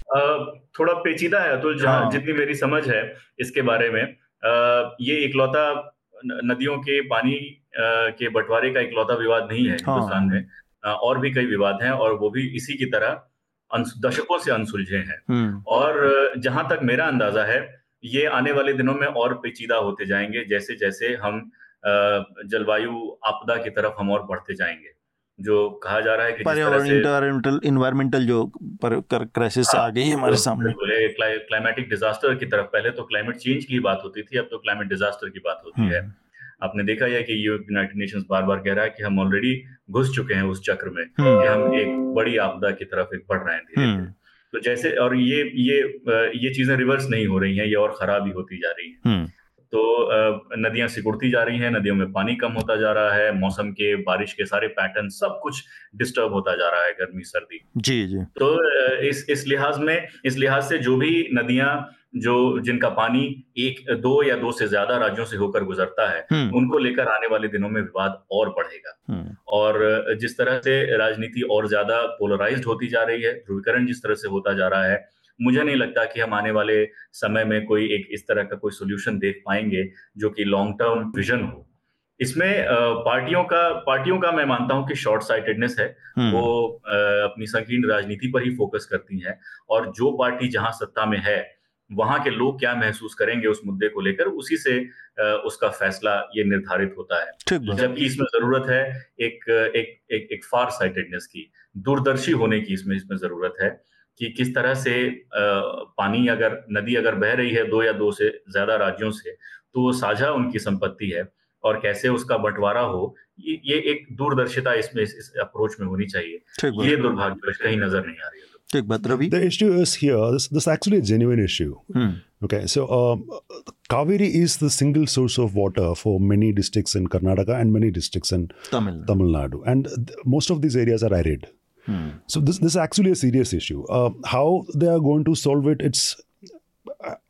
थोड़ा पेचीदा है अतुल हाँ। जितनी मेरी समझ है इसके बारे में। ये इकलौता नदियों के पानी के बंटवारे का इकलौता विवाद नहीं है हाँ। हिंदुस्तान में और भी कई विवाद हैं और वो भी इसी की तरह दशकों से अनसुलझे हैं हम्म। और जहाँ तक मेरा अंदाज़ा है ये आने वाले दिनों में और पेचीदा होते जाएँगे जैसे जैसे हम जलवायु आपदा की तरफ़ हम और बढ़ते जाएँगे जो कहा जा रहा है कि पर्यावरण इन्वायरमेंटल जो क्राइसिस आ गई है हमारे सामने क्लाइमेटिक डिजास्टर की तरफ़ पहले तो क्लाइमेट चेंज की बात होती थी अब तो क्लाइमेट डिजास्टर की बात होती है हम्म। आपने देखा है कि यूनाइटेड नेशंस बार बार कह रहा है कि हम ऑलरेडी घुस चुके हैं उस चक्र में हम्म। कि हम एक बड़ी आपदा की तरफ़ एक बढ़ रहे हैं धीरे हम्म। तो जैसे और ये ये ये चीज़ें रिवर्स नहीं हो रही हैं ये और खराब ही होती जा रही है। तो नदियाँ सिकुड़ती जा रही हैं नदियों में पानी कम होता जा रहा है मौसम के बारिश के सारे पैटर्न सब कुछ डिस्टर्ब होता जा रहा है गर्मी सर्दी। जी जी। तो इस इस लिहाज में इस लिहाज से जो भी नदियाँ जो जिनका पानी एक दो या दो से ज़्यादा राज्यों से होकर गुजरता है हम्म। उनको लेकर आने वाले दिनों में विवाद और बढ़ेगा हम्म। और जिस तरह से राजनीति और ज़्यादा पोलराइज्ड होती जा रही है ध्रुवीकरण जिस तरह से होता जा रहा है मुझे नहीं लगता कि हम आने वाले समय में कोई एक इस तरह का कोई सोल्यूशन देख पाएँगे जो कि लॉन्ग टर्म विजन हो इसमें पार्टियों का पार्टियों का मैं मानता हूँ कि शॉर्ट साइटेडनेस है हम्म। वो अपनी संकीर्ण राजनीति पर ही फोकस करती हैं और जो पार्टी जहाँ सत्ता में है वहाँ के लोग क्या महसूस करेंगे उस मुद्दे को लेकर उसी से उसका फैसला ये निर्धारित होता है। जबकि इसमें ज़रूरत है एक एक एक, एक फार साइटेडनेस की दूरदर्शी होने की इसमें इसमें ज़रूरत है कि किस तरह से पानी अगर नदी अगर बह रही है दो या दो से ज़्यादा राज्यों से तो वो साझा उनकी संपत्ति है और कैसे उसका बंटवारा हो ये एक दूरदर्शिता इसमें इस अप्रोच में होनी चाहिए। ये दुर्भाग्य कहीं नज़र नहीं आ रही है। Take but Ravi. The issue is here. This, this is actually a genuine issue. Hmm. Okay, so um, Kaveri is the single source of water for many districts in Karnataka and many districts in Tamil, Tamil Nadu, and th- most of these areas are arid. So this this is actually a serious issue. Uh, how they are going to solve it, it's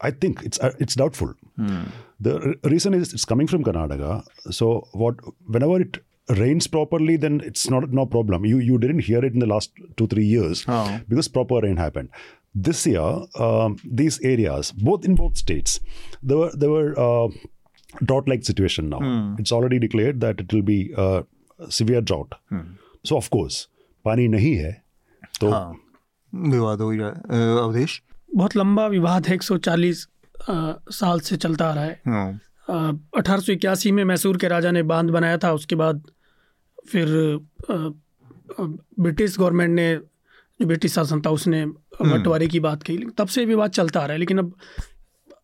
I think it's uh, it's doubtful. Hmm. The reason is it's coming from Karnataka. So what whenever it rains properly, then it's not no problem. You you didn't hear it in the last two three years oh. because proper rain happened. This year, um, these areas, both in both states, there were there were uh, drought-like situation now. Hmm. It's already declared that it will be a severe drought. Hmm. So of course, पानी नहीं है तो हाँ, विवाद हो अवधेश बहुत लंबा विवाद है 140 साल से चलता आ रहा है हाँ। अठारह सौ इक्यासी में मैसूर के राजा ने बांध बनाया था उसके बाद फिर ब्रिटिश गवर्नमेंट ने जो ब्रिटिश शासन था उसने हम्म। बंटवारे की बात की तब से विवाद चलता आ रहा है लेकिन अब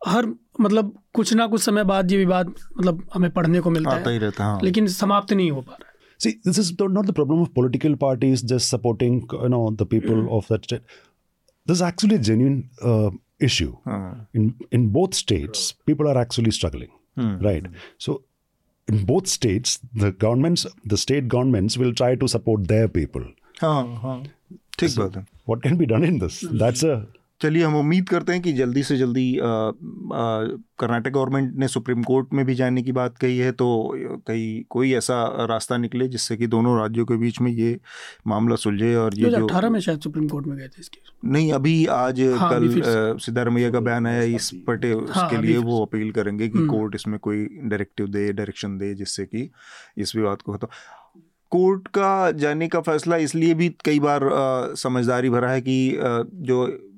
हर मतलब कुछ ना कुछ समय बाद ये विवाद मतलब हमें पढ़ने को मिलता है ही रहता, हाँ। लेकिन समाप्त नहीं हो पा रहा है See, this is not the problem of political parties just supporting, you know, the people mm. of that state. This is actually a genuine uh, issue. Uh-huh. In in both states, people are actually struggling, hmm. right? So, in both states, the governments, the state governments will try to support their people. Oh, oh. So what can be done in this? That's a चलिए हम उम्मीद करते हैं कि जल्दी से जल्दी कर्नाटक गवर्नमेंट ने सुप्रीम कोर्ट में भी जाने की बात कही है तो कहीं कोई ऐसा रास्ता निकले जिससे कि दोनों राज्यों के बीच में ये मामला सुलझे और ये जो अठारह में शायद सुप्रीम कोर्ट में गए थे इसके। नहीं अभी आज हाँ, कल सिद्धारमैया का बयान आया इस पटे हाँ, उसके लिए वो अपील करेंगे कि कोर्ट हम्म। इसमें कोई डायरेक्टिव दे डायरेक्शन दे जिससे कि इस विवाद को खत्म। कोर्ट का जाने का फैसला इसलिए भी कई बार समझदारी भरा है कि जो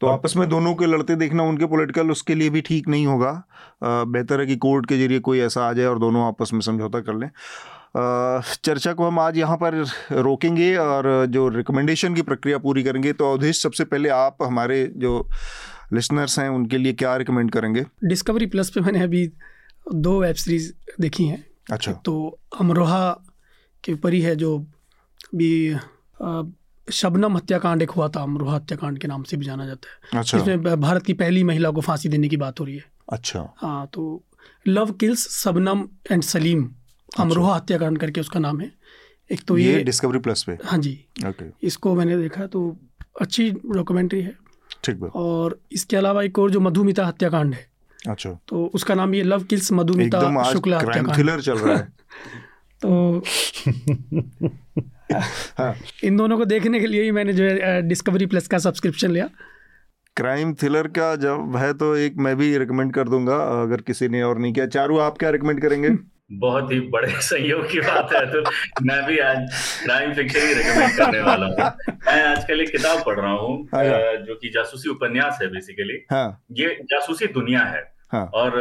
तो आपस में दोनों के लड़ते देखना उनके पॉलिटिकल उसके लिए भी ठीक नहीं होगा। बेहतर है कि कोर्ट के ज़रिए कोई ऐसा आ जाए और दोनों आपस में समझौता कर लें। चर्चा को हम आज यहाँ पर रोकेंगे और जो रिकमेंडेशन की प्रक्रिया पूरी करेंगे तो अवधेश सबसे पहले आप हमारे जो लिसनर्स हैं उनके लिए क्या रिकमेंड करेंगे? डिस्कवरी प्लस पे मैंने अभी दो वेब सीरीज़ देखी हैं। अच्छा। तो अमरोहा के ऊपर ही है जो भी शबनम हत्याकांड एक हुआ था अमरोहा हत्याकांड के नाम से भी जाना जाता है। अच्छा। इसमें भारत की पहली महिला को फांसी देने की बात हो रही है। अच्छा। हाँ तो love kills Shabnam and Salim अच्छा। अमरोहा हत्याकांड करके उसका नाम है। एक तो ये, ये डिस्कवरी प्लस पे? हाँ जी। ओके इसको मैंने देखा तो अच्छी डॉक्यूमेंट्री है। ठीक और इसके अलावा एक और जो मधुमिता हत्याकांड है। अच्छा। तो उसका नाम ये लव किल्स मधुमिता शुक्ला हत्याकांड। चल रहा है। तो हाँ। इन दोनों को देखने के लिए ही मैंने जो है डिस्कवरी प्लस का सब्सक्रिप्शन लिया क्राइम थ्रिलर का जब है तो एक मैं भी रिकमेंड कर दूँगा अगर किसी ने और नहीं किया चारू आप क्या रिकमेंड करेंगे बहुत ही बड़े सहयोग की बात है तो मैं भी आज क्राइम फिक्शन ही रिकमेंड करने वाला हूँ मैं आजकल एक किताब पढ़ रहा हूँ हाँ। जो कि जासूसी उपन्यास है बेसिकली हाँ। ये जासूसी दुनिया है हाँ। और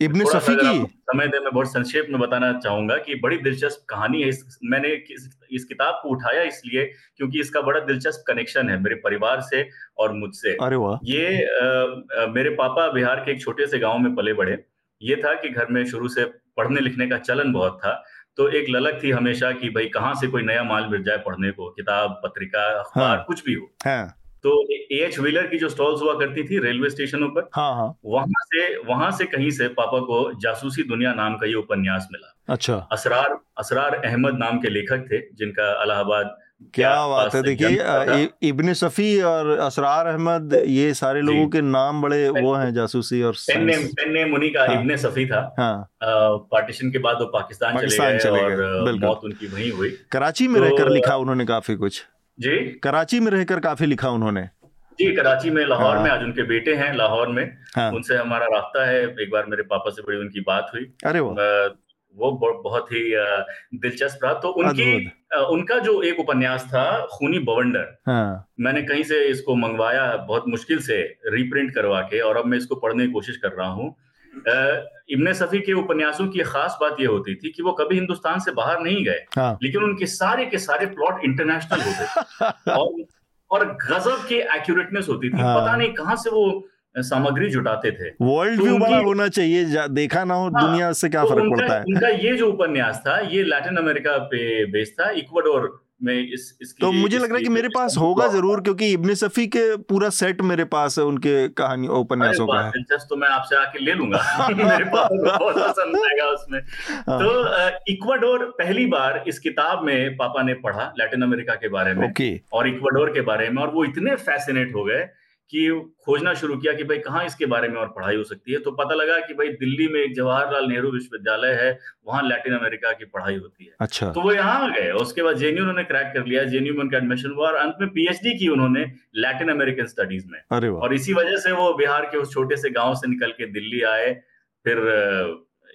इब्न सफी की। समय दे मैं बहुत संक्षेप में बताना चाहूँगा कि बड़ी दिलचस्प कहानी है। इस मैंने इस, इस किताब को उठाया इसलिए क्योंकि इसका बड़ा दिलचस्प कनेक्शन है मेरे परिवार से और मुझसे। अरे वाह। ये आ, मेरे पापा बिहार के एक छोटे से गाँव में पले बड़े। ये था कि घर में शुरू से पढ़ने लिखने का चलन बहुत था। तो एक ललक थी हमेशा कि भाई कहाँ से कोई नया माल मिल जाए पढ़ने को किताब पत्रिका अखबार हाँ, कुछ भी हो। हाँ, तो एच व्हीलर की जो स्टॉल्स हुआ करती थी रेलवे स्टेशनों पर हाँ हाँ। वहाँ से वहाँ से कहीं से पापा को जासूसी दुनिया नाम का ये उपन्यास मिला। अच्छा। असरार असरार अहमद नाम के लेखक थे जिनका अलाहाबाद क्या बात है देखिए इब्न सफी और असरार अहमद ये सारे लोगों के नाम बड़े वो हैं जासूसी और पेन्ने मुनी का हाँ, इब्न सफी था। हाँ, पार्टीशन के बाद वो पाकिस्तान, पाकिस्तान चले गए और मौत उनकी वहीं हुई। कराची में तो, रहकर लिखा उन्होंने काफ़ी कुछ। जी? कराची में रहकर काफ़ी लिखा उन्होंने। जी कराची में लाहौर हाँ। में आज उनके बेटे हैं लाहौर में। हाँ। उनसे हमारा रास्ता है एक बार मेरे पापा से बड़ी उनकी बात हुई। अरे वो वो बहुत ही दिलचस्प रहा। तो उनकी उनका जो एक उपन्यास था खूनी बवंडर हाँ। मैंने कहीं से इसको मंगवाया बहुत मुश्किल से रीप्रिंट करवा के और अब मैं इसको पढ़ने की कोशिश कर रहा हूँ। इब्ने सफी के उपन्यासों की खास बात यह होती थी कि वो कभी हिंदुस्तान से बाहर नहीं गए हाँ। लेकिन उनके सारे के सारे प्लॉट इंटरनेशनल होते और और गजब की एक्यूरेटनेस होती थी हाँ। पता नहीं कहाँ से वो सामग्री जुटाते थे वर्ल्ड व्यू बड़ा होना चाहिए देखा ना हो हाँ, दुनिया से क्या तो फ़र्क पड़ता है उनका ये जो उपन्यास था ये लैटिन अमेरिका पे बेस्ड था इक्वाडोर में इस इसकी तो मुझे लग रहा है कि मेरे पास होगा ज़रूर क्योंकि इब्न सफी के पूरा सेट मेरे पास है उनके कहानी उपन्यासों का। दिलचस्प तो मैं आपसे आके ले लूँगा। मेरे पास बहुत पसंद आएगा उसमें। हाँ। तो इक्वाडोर पहली बार इस किताब में पापा ने पढ़ा लैटिन अमेरिका के बारे में और इक्वाडोर के बारे में और वो इतने फैसिनेट हो गए कि खोजना शुरू किया कि भाई कहाँ इसके बारे में और पढ़ाई हो सकती है तो पता लगा कि भाई दिल्ली में एक जवाहरलाल नेहरू विश्वविद्यालय है वहाँ लैटिन अमेरिका की पढ़ाई होती है। अच्छा। तो वो यहाँ आ गए उसके बाद जेन्यू उन्होंने क्रैक कर लिया जेन्यू में उनका एडमिशन हुआ और अंत में पीएचडी की उन्होंने लैटिन अमेरिकन स्टडीज़ में। और इसी वजह से वो बिहार के उस छोटे से गाँव से निकल के दिल्ली आए फिर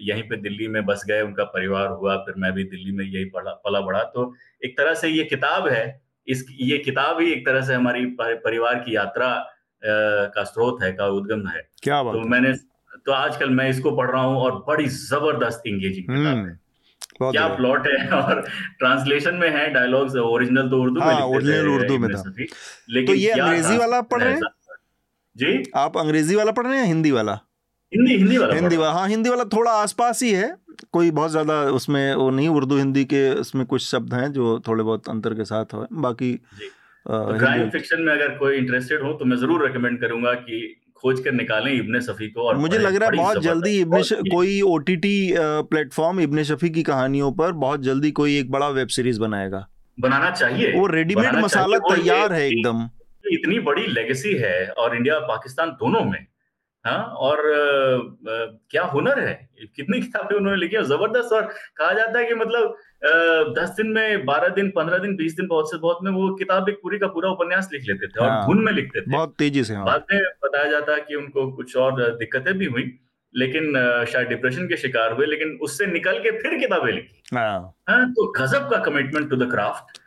यहीं पे दिल्ली में बस गए उनका परिवार हुआ फिर मैं भी दिल्ली में यही पढ़ा पला बढ़ा। तो एक तरह से ये किताब है इस ये किताब ही एक तरह से हमारी परिवार की यात्रा का स्रोत है का उद्गम है। क्या बात तो मैंने तो आजकल मैं इसको पढ़ रहा हूँ और बड़ी ज़बरदस्त इंगेजिंग किताब है। हम्म, क्या प्लॉट है और ट्रांसलेशन में है डायलॉग्स ओरिजिनल तो उर्दू हाँ, में ओरिजिनल उर्दू में था। लेकिन तो ये अंग्रेज़ी वाला पढ़ रहे हैं? जी? आप अंग्रेज़ी वाला पढ़ रहे हैं हिंदी वाला? हिंदी हिंदी वाला हिंदी वाला हाँ हिंदी वाला थोड़ा आसपास ही है। कोई बहुत ज़्यादा उसमें वो नहीं उर्दू हिंदी के उसमें कुछ शब्द हैं जो थोड़े बहुत अंतर के साथ हो। बाकी क्राइम फिक्शन में अगर कोई इंटरेस्टेड हो तो मैं ज़रूर रिकमेंड करूँगा कि खोज कर निकालें इब्ने शफी को और मुझे लग रहा है बहुत जल्दी इब्ने कोई O T T platform Ibne Safi की कहानियों पर बहुत जल्दी कोई एक बड़ा वेब सीरीज़ बनाएगा। बनाना चाहिए वो रेडीमेड मसाला तैयार है एकदम। इतनी बड़ी लेगेसी है और इंडिया और पाकिस्तान दोनों में हाँ और आ, क्या हुनर है? कितनी किताबें उन्होंने लिखी है। ज़बरदस्त। और कहा जाता है कि मतलब दस दिन में बारह दिन पंद्रह दिन बीस दिन बहुत से बहुत में वो किताब एक पूरी का पूरा उपन्यास लिख लेते थे और हाँ, धुन में लिखते थे। बहुत तेज़ी से हाँ। बाद में बताया जाता है कि उनको कुछ और दिक्कतें भी हुई लेकिन शायद डिप्रेशन के शिकार हुए लेकिन उससे निकल के फिर किताबें लिखी। हाँ, हाँ तो गजब का कमिटमेंट टू द क्राफ्ट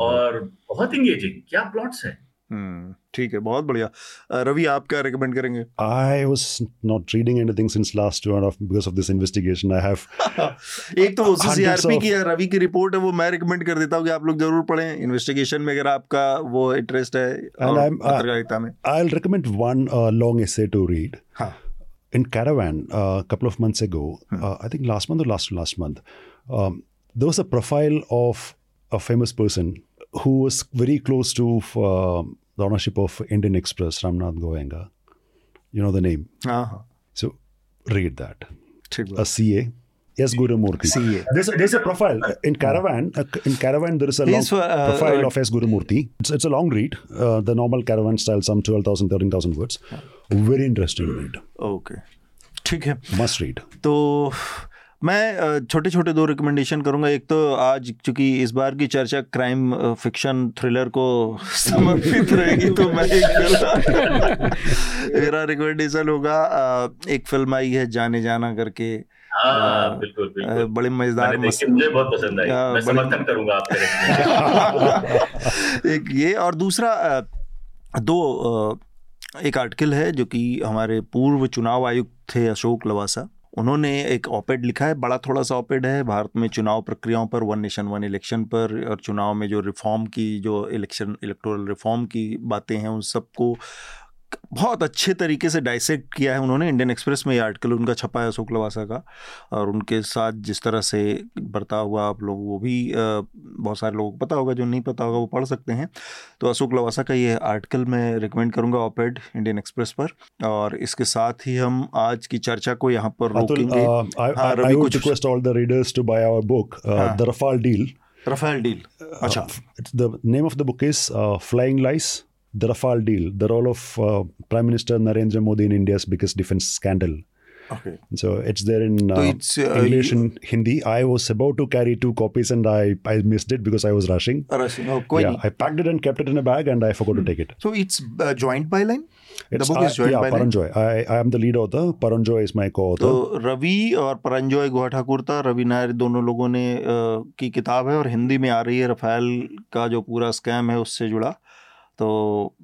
और बहुत इंगेजिंग क्या प्लॉट्स है? हम्म, ठीक है बहुत बढ़िया। रवि आप क्या रिकमेंड करेंगे? I was not reading anything since last two and because of this investigation I have एक तो सीआरपी की है रवि की रिपोर्ट है वो मैं रिकमेंड कर देता हूँ कि आप लोग ज़रूर पढ़ें। इन्वेस्टिगेशन में अगर आपका वो इंटरेस्ट है पत्रकारिता में। I will recommend one long essay to read in caravan a uh, couple of months ago hmm. uh, i think last month or last last month um, there was a profile of a famous person who was very close to uh, the ownership of Indian Express, Ramnath Goenga. You know the name. Uh-huh. So read that. A CA. Yes, Guru Murthy. CA. There's a, there's a profile in Caravan. Uh, in Caravan, there is a long uh, profile uh, of S. Guru Murthy. It's, it's a long read. Uh, the normal Caravan style, some 12,000, 13,000 words. Very interesting read. Okay. ठीक है मस्ट रीड तो मैं छोटे छोटे दो रिकमेंडेशन करूँगा। एक तो आज चूँकि इस बार की चर्चा क्राइम फिक्शन थ्रिलर को समर्पित रहेगी तो मैं एक मेरा रिकमेंडेशन होगा। एक फ़िल्म आई है जाने जाना करके। हाँ, बिल्कुल, बिल्कुल। बड़े मज़ेदार मुझे बहुत पसंद आई। मैं समर्थन करूँगा आपके एक ये और दूसरा दो एक आर्टिकल है जो कि हमारे पूर्व चुनाव आयुक्त थे अशोक लवासा। उन्होंने एक ऑपेड लिखा है, बड़ा थोड़ा सा ऑपेड है। भारत में चुनाव प्रक्रियाओं पर वन नेशन वन इलेक्शन पर और चुनाव में जो रिफॉर्म की, जो इलेक्शन इलेक्टोरल रिफॉर्म की बातें हैं, उन सबको बहुत अच्छे तरीके से डाइसेक्ट किया है उन्होंने। इंडियन एक्सप्रेस में ये आर्टिकल उनका छपा है अशोक लवासा का। और उनके साथ जिस तरह से बरता हुआ आप लोग वो भी बहुत सारे लोगों को पता होगा जो नहीं पता होगा वो पढ़ सकते हैं। तो अशोक लवासा का ये आर्टिकल मैं रिकमेंड करूँगा ऑपेड इंडियन एक्सप्रेस पर। और इसके साथ ही हम आज की चर्चा को यहाँ पर रोकेंगे। रफाल डील रफाल डील अच्छा। The name of the book is flying lies the Rafale deal, the role of uh, Prime Minister Narendra Modi in India's biggest defense scandal. Okay. So it's there in uh, so it's, uh, English and Hindi. I was about to carry two copies and I, I missed it because I was rushing. Rushing. Oh, yeah, I packed it and kept it in a bag and I forgot hmm. to take it. So it's uh, joint byline? It's, the book is joined yeah, by Paranjoy. I, I am the lead author. Paranjoy is my co-author. तो रवि और परंजॉय गुहा ठाकुर था रवि नायर दोनों लोगों ने uh, की किताब है और हिंदी में आ रही है रफाल का जो पूरा स्कैम है उससे जुड़ा तो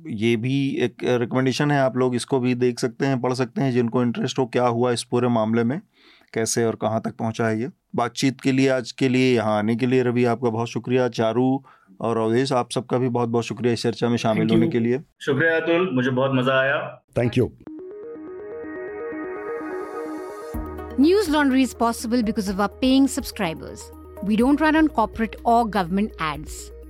ये भी एक रिकमेंडेशन है आप लोग इसको भी देख सकते हैं पढ़ सकते हैं जिनको इंटरेस्ट हो क्या हुआ इस पूरे मामले में कैसे और कहाँ तक पहुँचा है ये। बातचीत के लिए आज के लिए यहाँ आने के लिए रवि आपका बहुत शुक्रिया। चारू और अवधेश आप सबका भी बहुत बहुत शुक्रिया इस चर्चा में शामिल होने के लिए। शुक्रिया अतुल मुझे बहुत मज़ा आया। Thank you News Laundry is possible because of our paying subscribers. We don't run on corporate or government ads.